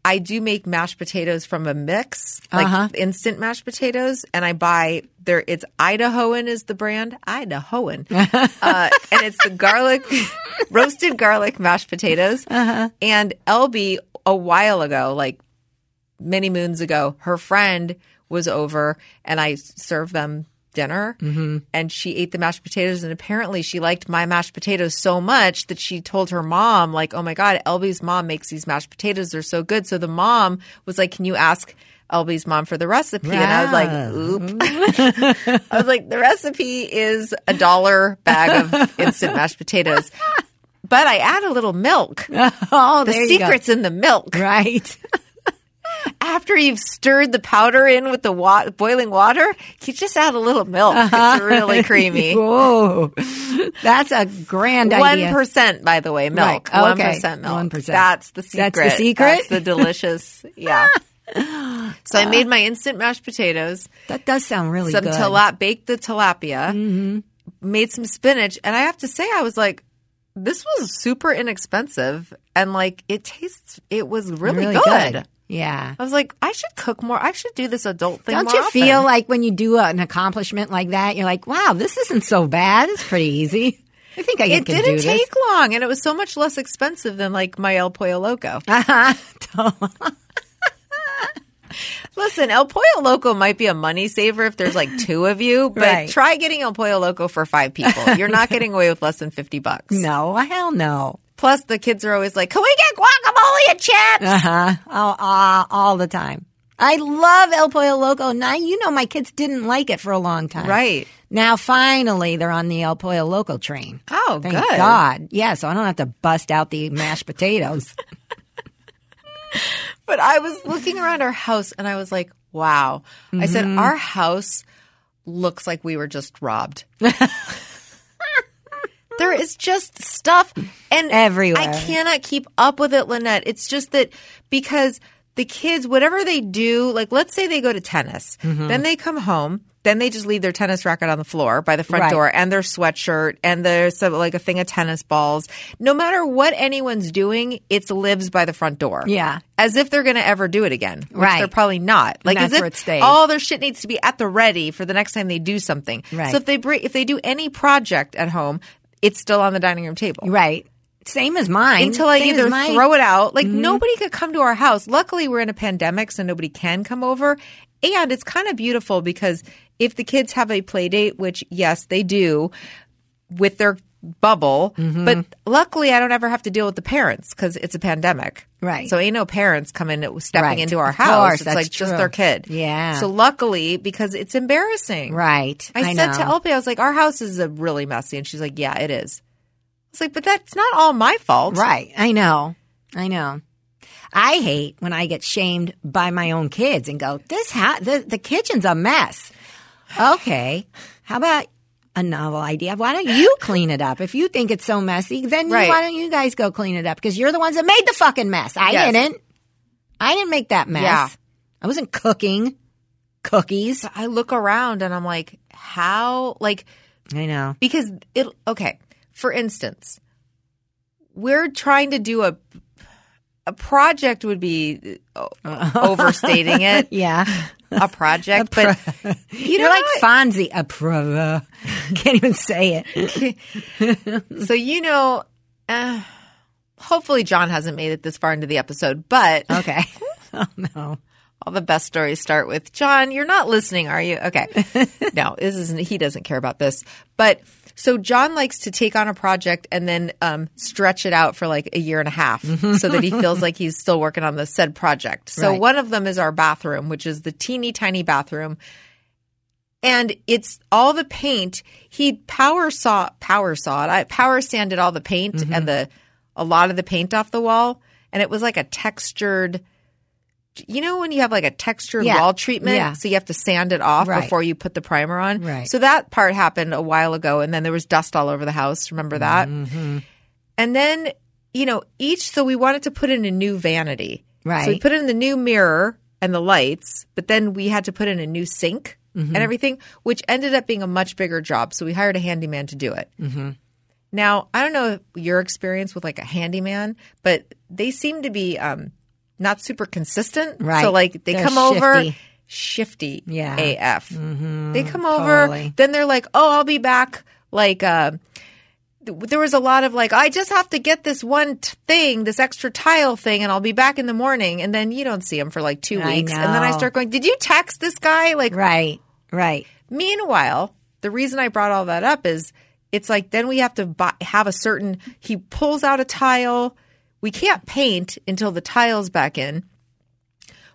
I do make mashed potatoes from a mix, like Uh-huh. instant mashed potatoes, and I buy there. It's Idahoan is the brand, Idahoan, uh, and it's the garlic roasted garlic mashed potatoes. Uh-huh. And Elby a while ago, like many moons ago, her friend was over, and I served them dinner Mm-hmm. and she ate the mashed potatoes and apparently she liked my mashed potatoes so much that she told her mom like oh my god elby's mom makes these mashed potatoes. They're so good. So the mom was like can you ask elby's mom for the recipe? And i was like oop. I was like the recipe is a dollar bag of instant mashed potatoes but i add a little milk. Oh, the there you go. secret's in the milk. Right. After you've stirred the powder in with the wa- boiling water, you just add a little milk. It's uh-huh. really creamy. Whoa. That's a grand One idea. percent, by the way, milk. Right. Oh, One Okay. percent milk. 1%. That's the secret. That's the secret? That's the delicious. Yeah. so I made uh. my instant mashed potatoes. that does sound really some good. tilap, baked the tilapia, mm-hmm. made some spinach, and I have to say, I was like, this was super inexpensive, and like it tastes. It was really, really good. Yeah. I was like, I should cook more. I should do this adult thing. Don't you often. feel like when you do an accomplishment like that, you're like, wow, this isn't so bad. It's pretty easy. I think I it can didn't take this. long, and it was so much less expensive than like my El Pollo Loco. Uh-huh. Listen, El Pollo Loco might be a money saver if there's like two of you, but Right. try getting El Pollo Loco for five people. You're not getting away with less than fifty bucks. No, hell no. Plus, the kids are always like, "Can we get guacamole and chips?" Uh huh. All, all, the time. I love El Pollo Loco. Now, you know, my kids didn't like it for a long time. Right. Now, finally, they're on the El Pollo Loco train. Oh, Thank good. God. Yeah, so I don't have to bust out the mashed potatoes. But I was looking around our house and I was like, wow. I said, Mm-hmm. our house looks like we were just robbed. there is just stuff and Everywhere. I cannot keep up with it, Lynette. It's just that because the kids, whatever they do, like let's say they go to tennis, Mm-hmm. then they come home. Then they just leave their tennis racket on the floor by the front Right. door and their sweatshirt and there's some, like a thing of tennis balls. No matter what anyone's doing, it lives by the front door Yeah. as if they're going to ever do it again. Which Right. They're probably not. Like as if where it stays. all their shit needs to be at the ready for the next time they do something. Right. So if they bring, if they do any project at home, it's still on the dining room table. right. Same as mine. Until I Same either throw it out, like Mm-hmm. nobody could come to our house. Luckily, we're in a pandemic, so nobody can come over. And it's kind of beautiful because if the kids have a play date, which yes, they do, with their bubble, Mm-hmm. but luckily I don't ever have to deal with the parents because it's a pandemic. Right. So ain't no parents coming stepping Right. into our Of house. course, it's that's like just true. their kid. Yeah. So luckily, because it's embarrassing. Right. I, I, said know. to Elby, I was like, our house is a really messy. And she's like, yeah, it is. I was like, but that's not all my fault. Right. I know. I know. I hate when I get shamed by my own kids and go, "This ha- the the kitchen's a mess." Okay, how about a novel idea? Why don't you clean it up? If you think it's so messy, then you- Right. why don't you guys go clean it up? Because you're the ones that made the fucking mess. I Yes. didn't. I didn't make that mess. Yeah. I wasn't cooking cookies. I look around and I'm like, how? Like, I know. because it, okay, for instance, we're trying to do a, a project would be overstating it. Yeah. A project, but you know, You're like? Fonzie. A pro. Can't even say it. so you know uh, Hopefully, John hasn't made it this far into the episode, but Okay. oh no. all the best stories start with John. You're not listening, are you? Okay. no, this isn't. He doesn't care about this. But so John likes to take on a project and then um, stretch it out for like a year and a half, so that he feels like he's still working on the said project. So Right. one of them is our bathroom, which is the teeny tiny bathroom. And it's all the paint. He power saw power sawed. I power sanded all the paint Mm-hmm. and the a lot of the paint off the wall, and it was like a textured you know when you have like a textured Yeah. wall treatment Yeah. so you have to sand it off Right. before you put the primer on Right. so that part happened a while ago and then there was dust all over the house remember that Mm-hmm. and then you know each so we wanted to put in a new vanity right so we put in the new mirror and the lights but then we had to put in a new sink Mm-hmm. and everything which ended up being a much bigger job so we hired a handyman to do it now, I don't know your experience with like a handyman, but they seem to be um, not super consistent. Right. So like they They're come over shifty. shifty Yeah. AF. they come over, totally. then they're like, "Oh, I'll be back." Like uh, there was a lot of like, "I just have to get this one t- thing, this extra tile thing, and I'll be back in the morning." And then you don't see them for like two weeks, and then I start going, "Did you text this guy?" Like Right. Right. Meanwhile, the reason I brought all that up is it's like then we have to buy, have a certain. He pulls out a tile. We can't paint until the tile's back in.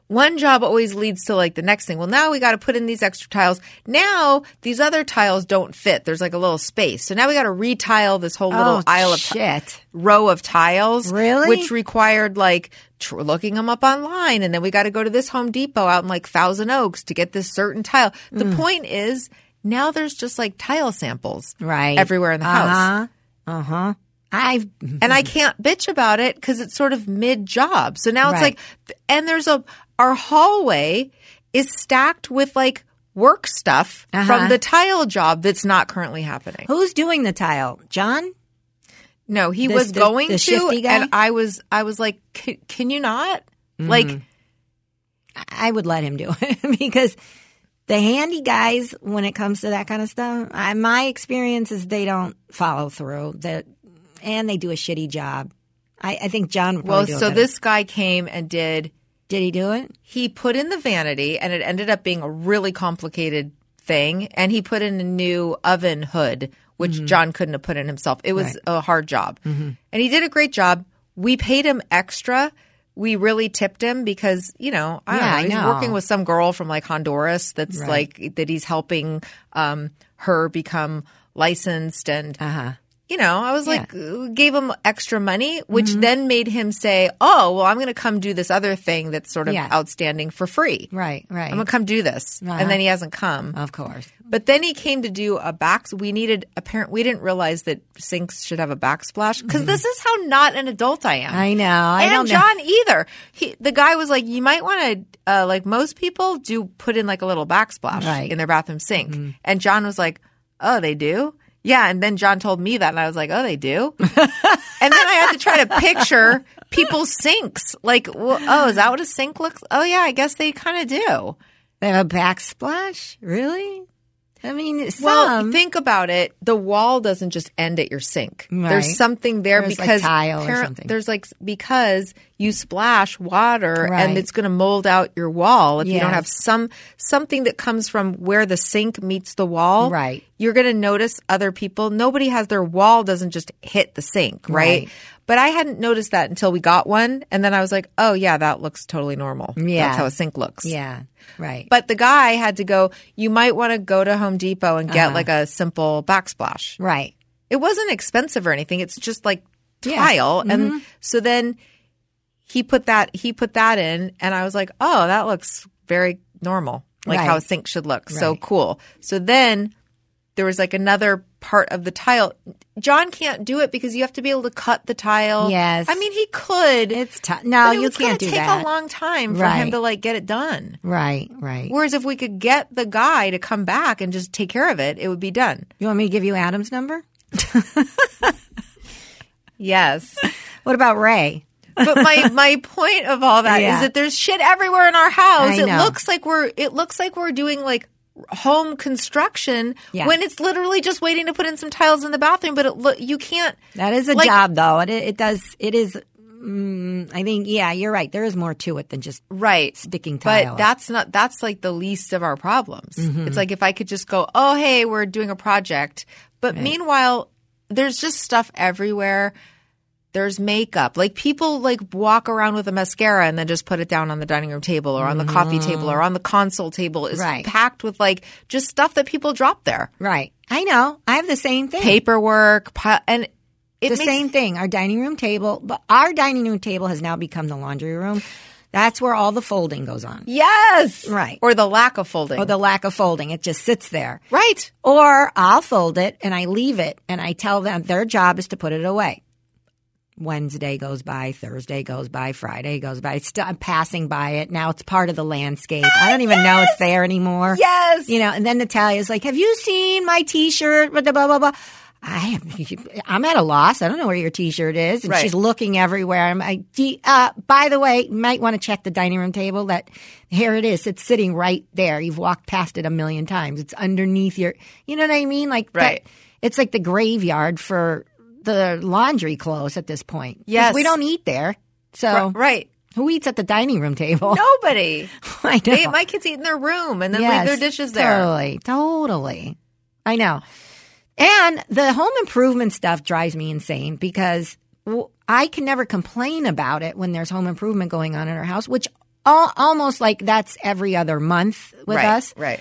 One job always leads to like the next thing. Well, now we got to put in these extra tiles. Now these other tiles don't fit. There's like a little space. So now we got to retile this whole little oh, aisle of shit. row of tiles. Really? Which required like tr- looking them up online. And then we got to go to this Home Depot out in like Thousand Oaks to get this certain tile. The Mm. point is now there's just like tile samples Right. everywhere in the house. Uh huh. I've And I can't bitch about it because it's sort of mid job. So now it's Right. like, and there's a, our hallway is stacked with like work stuff Uh-huh. from the tile job that's not currently happening. who's doing the tile? John? No, he was the- going the to, guy? and I was, I was like, "Can- you not? Like, I would let him do it because the handy guys, when it comes to that kind of stuff, I, my experience is they don't follow through. That and they do a shitty job. I, I think John. Would well, so this guy came and did, did he do it? he put in the vanity, and it ended up being a really complicated thing. And he put in a new oven hood, which Mm-hmm. John couldn't have put in himself. It was a hard job, and he did a great job. We paid him extra. We really tipped him because you know I don't Yeah, know he's know. working with some girl from like Honduras that's Right. like that he's helping um, her become licensed and Uh huh. You know, I was like, uh, gave him extra money, which then made him say, "Oh, well, I'm going to come do this other thing that's sort of Yeah. outstanding for free. Right. Right. I'm going to come do this." Uh-huh. And then he hasn't come. of course. But then he came to do a back. We needed apparent. We didn't realize that sinks should have a backsplash because this is how not an adult I am. Mm-hmm. I know. I and don't know. John either. He, the guy was like, you might want to, uh, like most people do, put in like a little backsplash Right. Mm-hmm. in their bathroom sink. And John was like, oh, they do. Yeah, and then John told me that, and I was like, "Oh, they do." and then I had to try to picture people's sinks. Like, well, oh, is that what a sink looks? Oh, yeah, I guess they kind of do. They have a backsplash. Really? I mean, some. Well, think about it. The wall doesn't just end at your sink. Right. There's something there There's, like, because or something. There's like because you splash water Right. and it's going to mold out your wall if you don't have some something that comes from where the sink meets the wall. Right. You're going to notice other people. Nobody has their wall doesn't just hit the sink, right? Right. But I hadn't noticed that until we got one, and then I was like, "Oh yeah, that looks totally normal. Yeah. that's how a sink looks." yeah. Right. But the guy had to go, you might want to go to Home Depot and get uh-huh. like a simple backsplash. right. It wasn't expensive or anything. It's just like Yeah. tile. And mm-hmm. so then he put that he put that in and I was like, "Oh, that looks very normal. Like how a sink should look. So cool." So then there was like another part of the tile. John can't do it because you have to be able to cut the tile. Yes. I mean, he could. It's tough. No, it you can't do take a long time for Right. him to like get it done. right. Right. Whereas if we could get the guy to come back and just take care of it, it would be done. You want me to give you Adam's number? Yes. What about Ray? but my my point of all that is Yeah. that there's shit everywhere in our house. It looks like we're it looks like we're doing like home construction Yeah. when it's literally just waiting to put in some tiles in the bathroom. But it, you can't. That is a Like- job, though. It, it does. It is. Mm, I think. Yeah, you're right. There is more to it than just Right. sticking tile. But that's not that's like the least of our problems. Mm-hmm. It's like if I could just go, "Oh, hey, we're doing a project." But meanwhile, there's just stuff everywhere. There's makeup. Like people like walk around with a mascara and then just put it down on the dining room table or on the coffee table or mm. on the console table is. Right. packed with like just stuff that people drop there. right. I know. I have the same thing. Paperwork, pi- and it the makes, same thing. Our dining room table, but our dining room table has now become the laundry room. That's where all the folding goes on. Yes. Right. Or the lack of folding. Or the lack of folding. It just sits there. right. Or I'll fold it and I leave it and I tell them their job is to put it away. Wednesday goes by, Thursday goes by, Friday goes by. It's Still, I'm passing by it. Now it's part of the landscape. I don't even know it's there anymore. Yes. You know, and then Natalia's like, Have you seen my t shirt? Blah, blah, blah, blah. I I'm at a loss. I don't know where your T-shirt is, and Right. she's looking everywhere. I'm like, uh, by the way, you might want to check the dining room table. That here it is. It's sitting right there. You've walked past it a million times. It's underneath your. You know what I mean? Like that- Right. it's like the graveyard for the laundry clothes at this point. Yes. we don't eat there. So Right. who eats at the dining room table? Nobody. I know. They, my kids eat in their room and then leave their dishes there. Totally, totally. I know. And the home improvement stuff drives me insane because I can never complain about it when there's home improvement going on in our house, which al- almost like that's every other month with right, us. Right.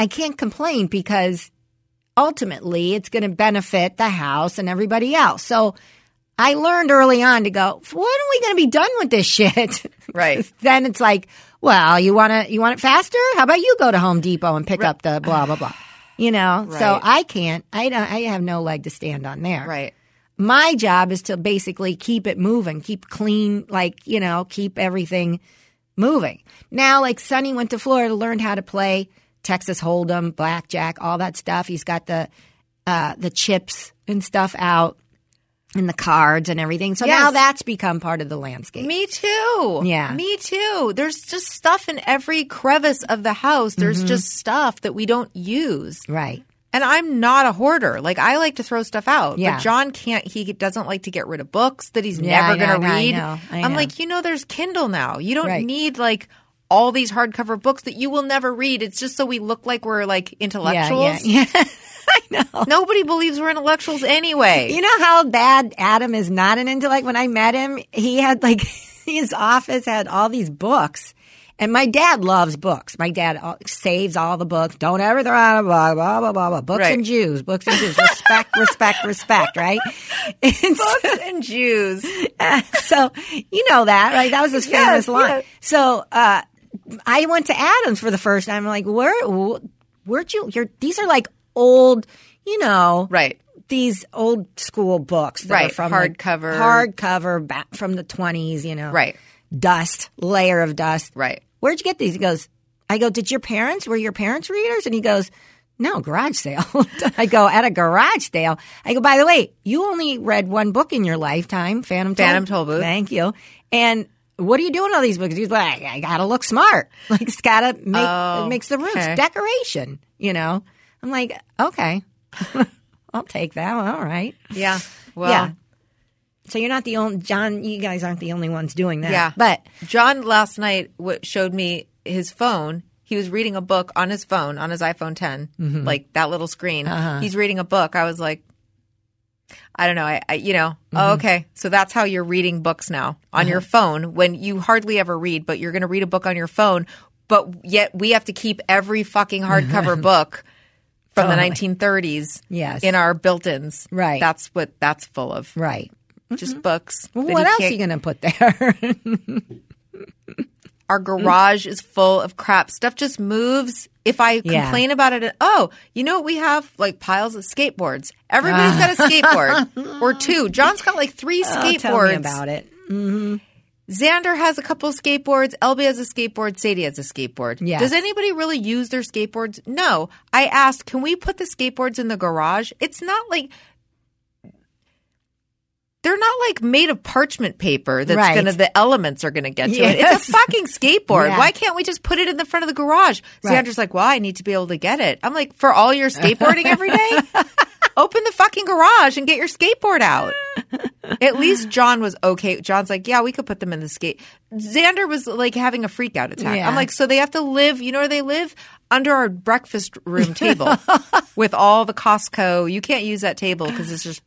I can't complain because ultimately it's going to benefit the house and everybody else. So I learned early on to go, when are we going to be done with this shit? Right. then it's like, well, you want to you want it faster? How about you go to Home Depot and pick up the blah blah blah. You know, so I can't. I don't. I have no leg to stand on there. Right. My job is to basically keep it moving, keep clean, like you know, keep everything moving. Now, like Sonny went to Florida, learned how to play Texas Hold'em, blackjack, all that stuff. He's got the uh, the chips and stuff out, and the cards and everything. So now that's become part of the landscape. Me too. Yeah. Me too. There's just stuff in every crevice of the house. There's Mm-hmm. just stuff that we don't use. Right. And I'm not a hoarder. Like I like to throw stuff out. Yeah. But John can't he doesn't like to get rid of books that he's Yeah, never gonna I know, I read. know, I am know. like, you know, there's Kindle now. You don't Right. need like all these hardcover books that you will never read. It's just so we look like we're like intellectuals. Yeah, yeah, yeah. I know. Nobody believes we're intellectuals anyway. You know how bad Adam is not an intellect? When I met him, he had like his office had all these books. And my dad loves books. My dad uh, saves all the books. Don't ever throw out a book. Blah blah blah blah. Books Right. and Jews. Books and Jews. Respect, respect, respect. Right. And so- Books and Jews. so you know that, right? That was his Yes, famous line. yes. So uh, I went to Adams for the first time. I'm like, where, wh- where'd you? You're, these are like old, you know, Right. These old school books, that Right, Are from hardcover. the, hardcover, back from the 20s, you know, Right. Dust, layer of dust, Right. Where'd you get these? He goes, I go, did your parents, were your parents readers? And he goes, no, garage sale. I go, at a garage sale. I go, by the way, you only read one book in your lifetime, Phantom Phantom Tollbooth. Thank you. And what are you doing all these books? He's like, I gotta look smart. Like it's gotta make Oh, it makes the rooms okay. decoration. You know. I'm like, okay, I'll take that. All right. Yeah. Well, yeah. So you're not the only John. You guys aren't the only ones doing that. Yeah. But John last night w- showed me his phone. He was reading a book on his phone, on his iPhone 10, Mm-hmm. like that little screen. Uh-huh. He's reading a book. I was like, I don't know. I, I you know, Mm-hmm. oh, okay. So that's how you're reading books now on your Uh-huh. phone when you hardly ever read, but you're going to read a book on your phone. But yet we have to keep every fucking hardcover book from Totally. the 1930s Yes. in our built-ins. Right. That's what that's full of. right. Just books. Well, what else are you gonna put there? our garage is full of crap. Stuff just moves. If I Yeah. complain about it, oh, you know what? We have like piles of skateboards. Everybody's got a ah. skateboard or two. John's got like three skateboards. tell me about it. Mm-hmm. Xander has a couple of skateboards. Elby has a skateboard. Sadie has a skateboard. Yes. Does anybody really use their skateboards? No. I asked, can we put the skateboards in the garage? It's not like they're not like made of parchment paper that's Right. gonna the elements are gonna get to it. It's a fucking skateboard. Yeah. Why can't we just put it in the front of the garage? Right. Xander's like, Well, I need to be able to get it. I'm like, for all your skateboarding every day? Open the fucking garage and get your skateboard out. At least John was okay. John's like, yeah, we could put them in the skate. Xander was like having a freak out attack. Yeah. I'm like, so they have to live, you know where they live? Under our breakfast room table with all the Costco. You can't use that table because it's just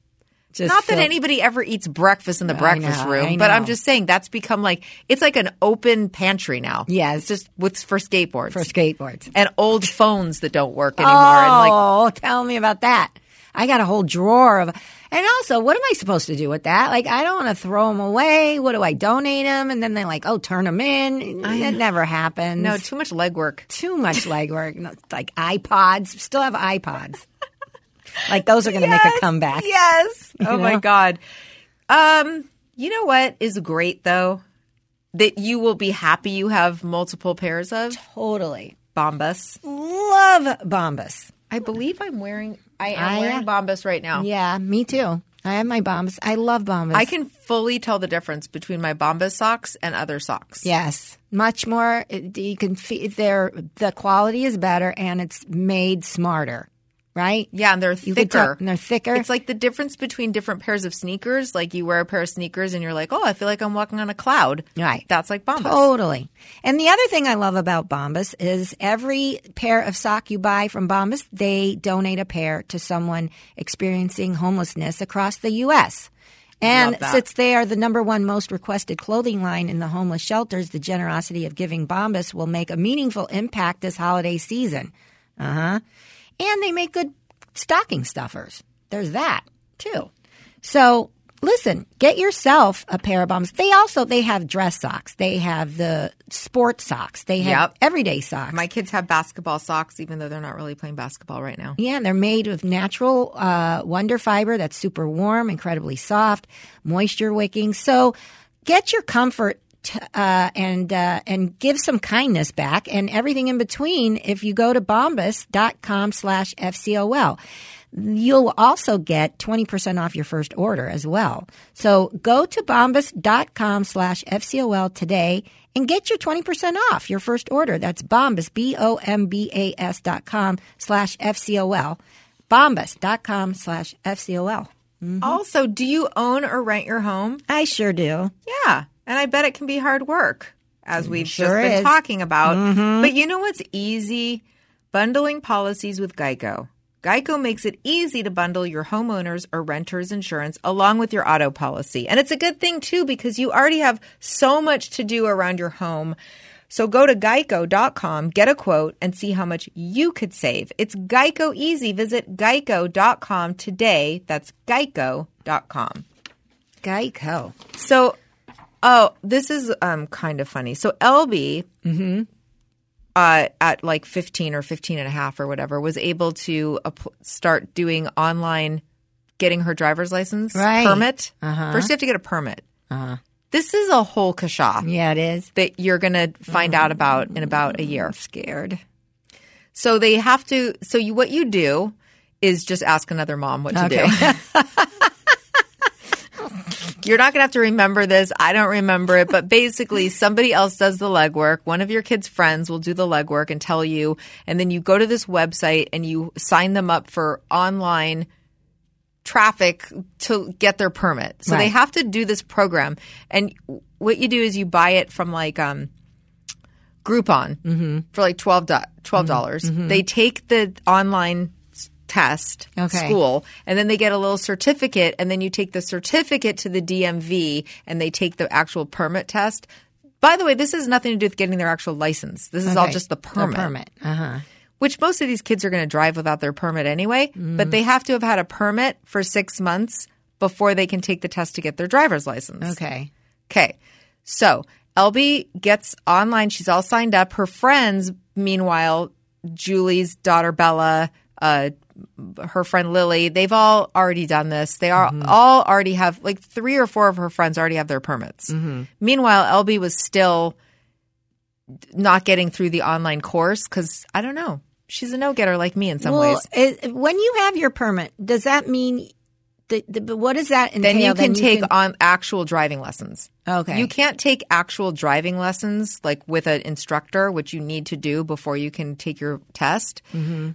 Just not that anybody ever eats breakfast in the breakfast know, room, I but I'm just saying that's become like it's like an open pantry now. Yes. it's just with for skateboards for skateboards. and old phones that don't work anymore. And like, Oh, tell me about that. I got a whole drawer of, and also, what am I supposed to do with that? Like, I don't want to throw them away. What do I donate them? And then they're like, oh, turn them in. It never happens. no, too much legwork. too much legwork. Like iPods. Still have iPods. like those are going to make a comeback. Yes. Oh my god. Um, you know what is great though? That you will be happy you have multiple pairs of Totally. Bombas. Love Bombas. I believe I'm wearing I am I, wearing Bombas right now. Yeah, me too. I have my Bombas. I love Bombas. I can fully tell the difference between my Bombas socks and other socks. Yes, much more. You can feel their the quality is better and it's made smarter, right? Yeah, and they're You thicker. tell- and they're thicker. It's like the difference between different pairs of sneakers. Like you wear a pair of sneakers and you're like, oh, I feel like I'm walking on a cloud. Right. That's like Bombas. Totally. And the other thing I love about Bombas is every pair of sock you buy from Bombas, they donate a pair to someone experiencing homelessness across the U.S. And since they are the number one most requested clothing line in the homeless shelters, the generosity of giving Bombas will make a meaningful impact this holiday season. Uh huh. And they make good stocking stuffers. There's that too. So listen, get yourself a pair of Bombas. They also they have dress socks. They have the sport socks. They have Yep. everyday socks. My kids have basketball socks, even though they're not really playing basketball right now. yeah, and they're made of natural uh, wonder fiber that's super warm, incredibly soft, moisture wicking. So get your comfort t- uh, and uh, and give some kindness back and everything in between if you go to bombas.com slash FCOL. You'll also get 20% off your first order as well. So go to bombas.com slash FCOL today and get your 20% off your first order. That's bombas, B-O-M-B-A-S dot com slash FCOL. Bombas.com slash FCOL. Also, do you own or rent your home? I sure do. Yeah. And I bet it can be hard work, as mm, we've sure just been is. talking about. Mm-hmm. But you know what's easy? Bundling policies with Geico. Geico makes it easy to bundle your homeowners or renters insurance along with your auto policy. And it's a good thing too because you already have so much to do around your home. So go to geico.com, get a quote, and see how much you could save. It's Geico easy. Visit geico.com today. That's geico.com. Geico. So, oh, this is um kind of funny. So Elby, uh, at like 15 or 15 and a half or whatever, was able to start doing online, getting her driver's license Right. permit. First, you have to get a permit. This is a whole kasha Yeah, it is. that you're going to find out about in about a year. Scared. So they have to. So you, what you do is just ask another mom what to Okay. do. You're not going to have to remember this. I don't remember it, but basically somebody else does the legwork. One of your kids' friends will do the legwork and tell you, and then you go to this website and you sign them up for online traffic to get their permit. So they have to do this program. And what you do is you buy it from like um Groupon mm-hmm. for like twelve dollars. Mm-hmm. Mm-hmm. They take the online test Okay. school, and then they get a little certificate, and then you take the certificate to the DMV, and they take the actual permit test. By the way, this has nothing to do with getting their actual license. This is all just the permit, permit. Uh-huh. which most of these kids are going to drive without their permit anyway. But they have to have had a permit for six months before they can take the test to get their driver's license. Okay. Okay. So Elby gets online. She's all signed up. Her friends, meanwhile, Julie's daughter Bella, uh, her friend Lily, they've all already done this. They are all already have like three or four of her friends already have their permits. Meanwhile, Elby was still not getting through the online course because I don't know. She's a no getter like me in some well, ways. it, when you have your permit, does that mean the, the, what does that entail? then you can take on actual driving lessons. Okay. You can't take actual driving lessons like with an instructor, which you need to do before you can take your test Mm-hmm.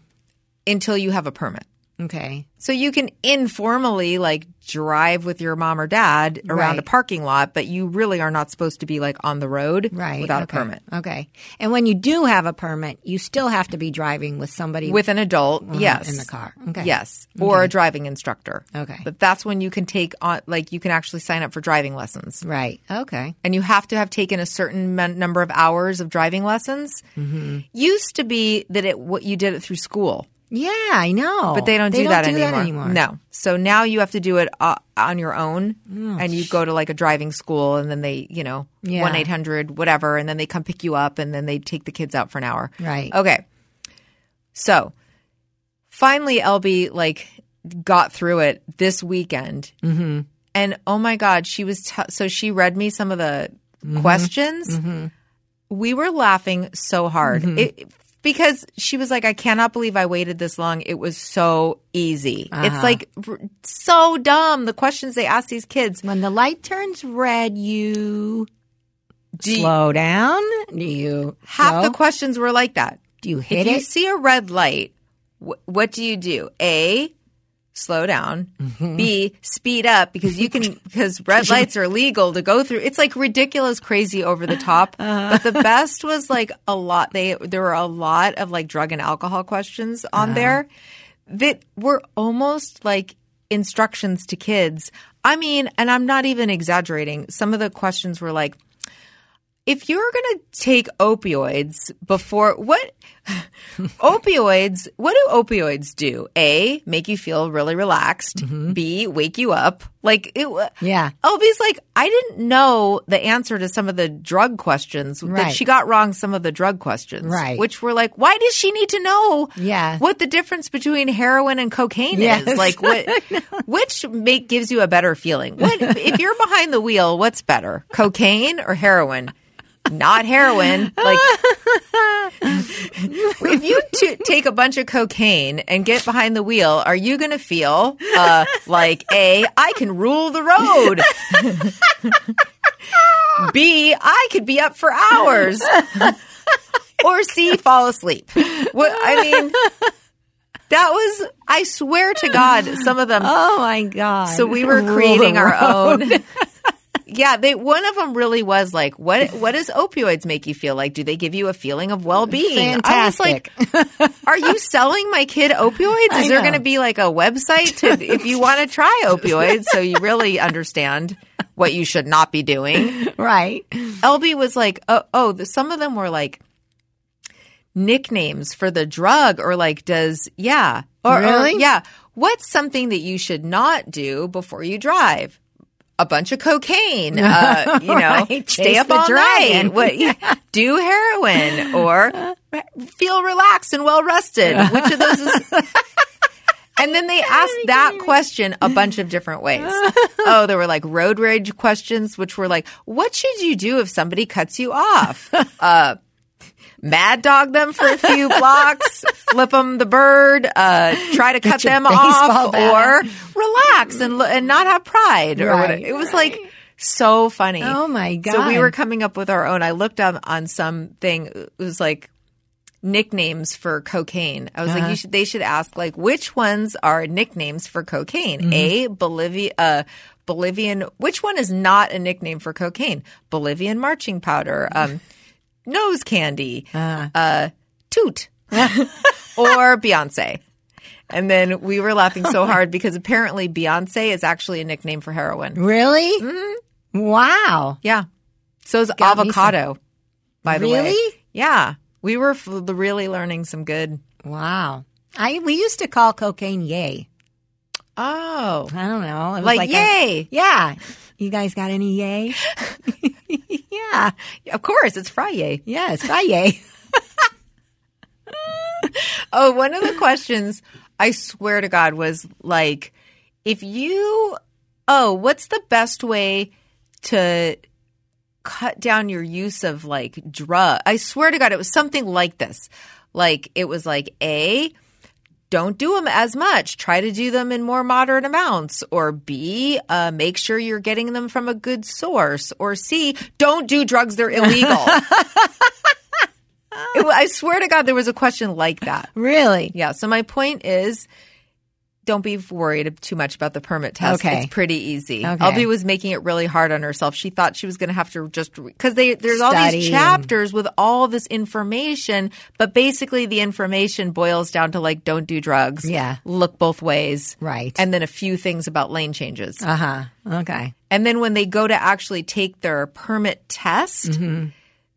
Until you have a permit. okay. So you can informally like drive with your mom or dad around Right. a parking lot, but you really are not supposed to be like on the road Right. without okay. a permit. Okay. And when you do have a permit, you still have to be driving with somebody With an adult, yes. in the car. Okay. Yes. Or a driving instructor. Okay. But that's when you can take on, like, you can actually sign up for driving lessons. Right. Okay. And you have to have taken a certain number of hours of driving lessons. Mm-hmm. Used to be that it what you did it through school, Yeah, I know. but they don't do, that, anymore. anymore. No. So now you have to do it uh, on your own, Oh, and you go to like a driving school, and then they, you know, Yeah. one eight hundred whatever, and then they come pick you up, and then they take the kids out for an hour. Right. Okay. So finally, Elby like got through it this weekend, mm-hmm. and oh my god, she was t- so she read me some of the Mm-hmm. questions. We were laughing so hard. Mm-hmm. It, because she was like, I cannot believe I waited this long. It was so easy. Uh-huh. It's like so dumb. The questions they ask these kids. When the light turns red, you Do you- slow down. Do you half go? the questions were like that. Do you hit if you it? see a red light, wh- what do you do? A, slow down. Mm-hmm. B, speed up because you can because red lights are legal to go through. It's like ridiculous, crazy, over the top. Uh-huh. But the best was like a lot. They there were a lot of like drug and alcohol questions Uh-huh. on there that were almost like instructions to kids. I mean, and I'm not even exaggerating. Some of the questions were like if you're going to take opioids before what opioids what do opioids do? A make you feel really relaxed. Mm-hmm. B wake you up like it Yeah. Elby's like I didn't know the answer to some of the drug questions that she got wrong some of the drug questions Right. which were like why does she need to know Yeah. what the difference between heroin and cocaine Yes. is like what which make gives you a better feeling what if you're behind the wheel what's better cocaine or heroin not heroin. Like if you t- take a bunch of cocaine and get behind the wheel are you going to feel uh, like a i can rule the road? B i could be up for hours? Or c fall asleep? What i mean that was i swear to god some of them. Oh my god! so we were creating our own. Yeah, they one of them really was like, what what does opioids make you feel like? Do they give you a feeling of well being? I was like, are you selling my kid opioids? Is there going to be like a website to if you want to try opioids so you really understand what you should not be doing? right. Elby was like, oh, oh the, some of them were like nicknames for the drug, or like, does yeah, or, or, Really? yeah, what's something that you should not do before you drive? A bunch of cocaine, uh, you know, Right. stay Chase up all dragon. night, what, yeah, do heroin, or feel relaxed and well rested. Which of those is? And then they asked that question a bunch of different ways. Oh, there were like road rage questions, which were like, what should you do if somebody cuts you off? Uh, mad dog them for a few blocks, flip them the bird, uh, try to cut them off, bat or relax and, and not have pride. Or Right, whatever. It was like so funny. Oh, my god! So we were coming up with our own. I looked on, on something, it was like, nicknames for cocaine. I was like, you should, they should ask like which ones are nicknames for cocaine? A Bolivia, uh, Bolivian. Which one is not a nickname for cocaine? Bolivian marching powder, um, nose candy, uh, toot, or Beyonce. And then we were laughing so hard because apparently Beyonce is actually a nickname for heroin. Really? Mm-hmm. Wow. Yeah. So is Got avocado, by the way. Really? Yeah. We were f- really learning some good. Wow. I we used to call cocaine yay. Oh. I don't know. It was Like, a- yay. yeah. You guys got any yay? yeah. Of course, it's Friday. Yeah, it's. Oh, one of the questions I swear to God was like, if you, oh, what's the best way to cut down your use of like drug? I swear to God, it was something like this. Like, it was like, A, don't do them as much. Try to do them in more moderate amounts. Or B, uh, make sure you're getting them from a good source. Or C, don't do drugs, they're illegal. I swear to God, there was a question like that. Really? Yeah. So my point is, don't be worried too much about the permit test. Okay. It's pretty easy. Okay. Elby was making it really hard on herself. She thought she was going to have to just because they there's all these chapters with all this information, but basically the information boils down to like don't do drugs. Yeah. Look both ways. Right. And then a few things about lane changes. Uh huh. Okay. And then when they go to actually take their permit test, Mm-hmm.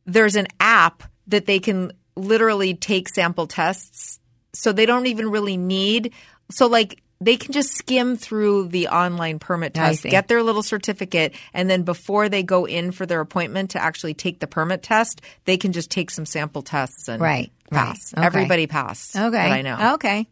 there's an app that they can literally take sample tests. So they don't even really need, so like they can just skim through the online permit test, get their little certificate, and then before they go in for their appointment to actually take the permit test, they can just take some sample tests and Right, right. pass. Okay. Everybody passed. Okay. I know. Okay.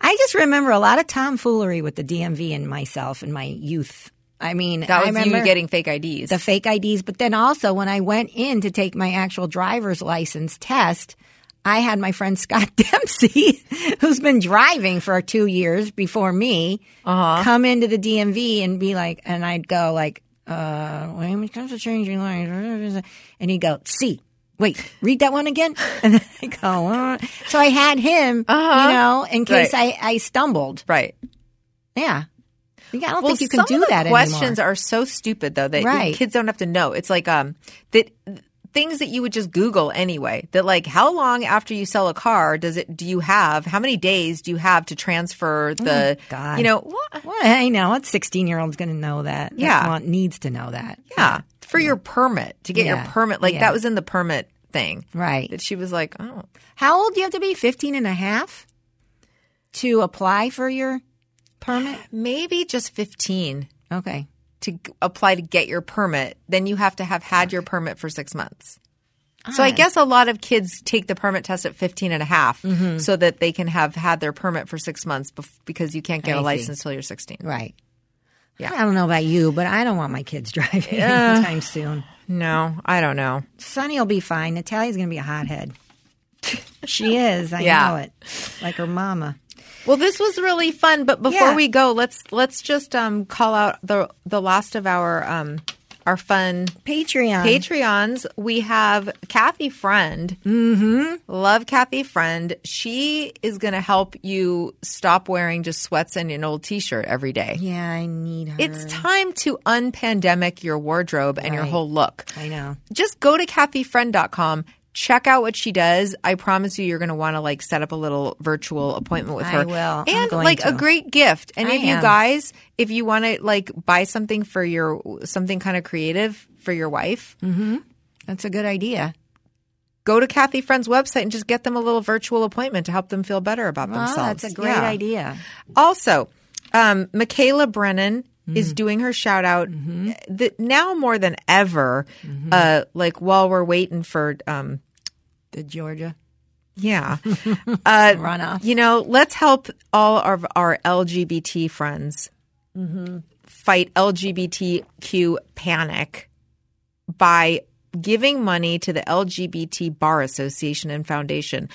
I just remember a lot of tomfoolery with the DMV and myself in my youth. I mean, That I was you getting fake IDs. the fake IDs, but then also when I went in to take my actual driver's license test, I had my friend Scott Dempsey, who's been driving for two years before me, Uh-huh. come into the DMV and be like, and I'd go like, uh, when it comes to changing lines, and he'd go, see, wait, read that one again. And then I go, uh. so I had him, you know, in case Uh-huh. Right. I, I stumbled. right. Yeah. I don't well, think you can some do of the that questions anymore. are so stupid though that Right. kids don't have to know. It's like um that things that you would just Google anyway. That like how long after you sell a car does it do you have? How many days do you have to transfer oh the? Oh God. You know what? I know. What 16 year old's going to know that? That Yeah. want- needs to know that. Yeah, for your permit to get Yeah. your permit. Like Yeah. that was in the permit thing. Right. That she was like, oh, How old do you have to be? 15 and a half to apply for your permit? maybe just fifteen Okay. To apply to get your permit. Then you have to have had your permit for six months. So I guess a lot of kids take the permit test at 15 and a half Mm-hmm. so that they can have had their permit for six months bef- because you can't get I a see. license till you're 16. Right. Yeah. I don't know about you, but I don't want my kids driving anytime soon. No, I don't know. Sonny will be fine. Natalia's going to be a hothead. She is. I Yeah. know it. Like her mama. Well, this was really fun, but before Yeah. we go, let's let's just um, call out the the last of our um, our fun Patreon. Patreons. We have Kathy Friend. Mm-hmm. Love Kathy Friend. She is going to help you stop wearing just sweats and an old T-shirt every day. yeah, I need her. It's time to unpandemic your wardrobe and your whole look. I know. Just go to kathyfriend.com. Check out what she does. I promise you, you're going to want to like set up a little virtual appointment with I her. will. I'm And like to. a great gift. And I of you guys, if you want to like buy something for your something kind of creative for your wife, That's a good idea. go to Kathy Friend's website and just get them a little virtual appointment to help them feel better about themselves. that's a great Yeah. idea. Also, um, Michaela Brennan is Mm-hmm. doing her shout out that now more than ever, Mm-hmm. uh, like while we're waiting for, um, The Georgia. yeah, uh, Runoff. you know, let's help all of our LGBT friends Mm-hmm. fight LGBTQ panic by giving money to the LGBT Bar Association and Foundation.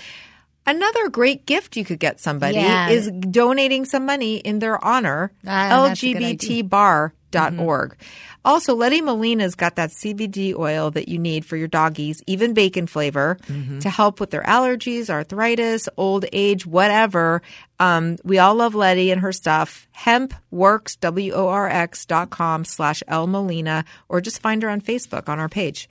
Another great gift you could get somebody Yeah. is donating some money in their honor. Ah, that's a good idea. LGBTbar.org. Also, Letty Molina's got that CBD oil that you need for your doggies, even bacon flavor, to help with their allergies, arthritis, old age, whatever. Um, we all love Letty and her stuff. Hempworx, W-O-R-X dot com slash L Molina, or just find her on Facebook on our page.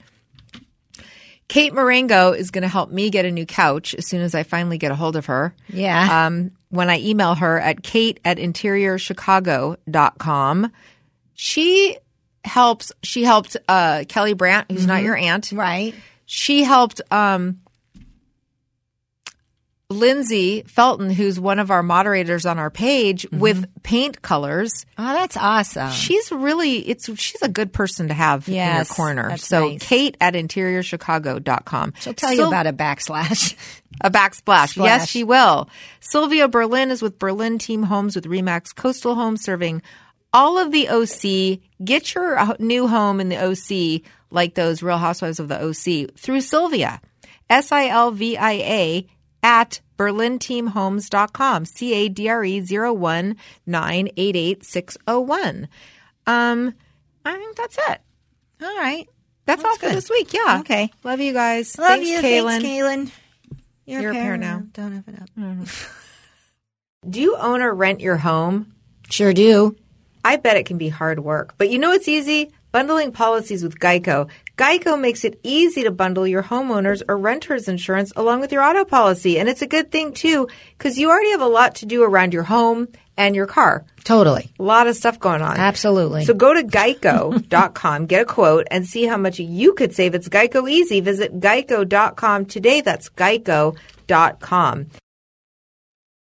Kate Marengo is going to help me get a new couch as soon as I finally get a hold of her. Yeah. Um, when I email her at kate at interiorchicago.com. She helps, she helped uh, Kelly Brandt, who's not your aunt. right. She helped um, Lindsay Felton, who's one of our moderators on our page, with paint colors. Oh, that's awesome. She's really it's she's a good person to have in your corner. so nice. Kate at interiorchicago.com. She'll tell you about a backslash. a backsplash. Splash. Yes, she will. Sylvia Berlin is with Berlin Team Homes with Remax Coastal Homes serving all of the OC. Get your uh, new home in the OC like those Real Housewives of the OC through Sylvia. S I L V I A at berlinteamhomes.com. C A D R E 01988 Um, I think that's it. All right. That's, all for this week. Yeah. Okay. Love you guys. Love Thanks, you. Kaylin. Thanks, Kaylin. You're, You're a parent now. Don't have it up. Do you own or rent your home? Sure do. I bet it can be hard work. But you know what's easy? Bundling policies with Geico. Geico makes it easy to bundle your homeowners or renters insurance along with your auto policy. And it's a good thing too, because you already have a lot to do around your home and your car. Totally. A lot of stuff going on. Absolutely. So go to geico.com, get a quote, and see how much you could save. It's Geico Easy. Visit geico.com today. That's geico.com.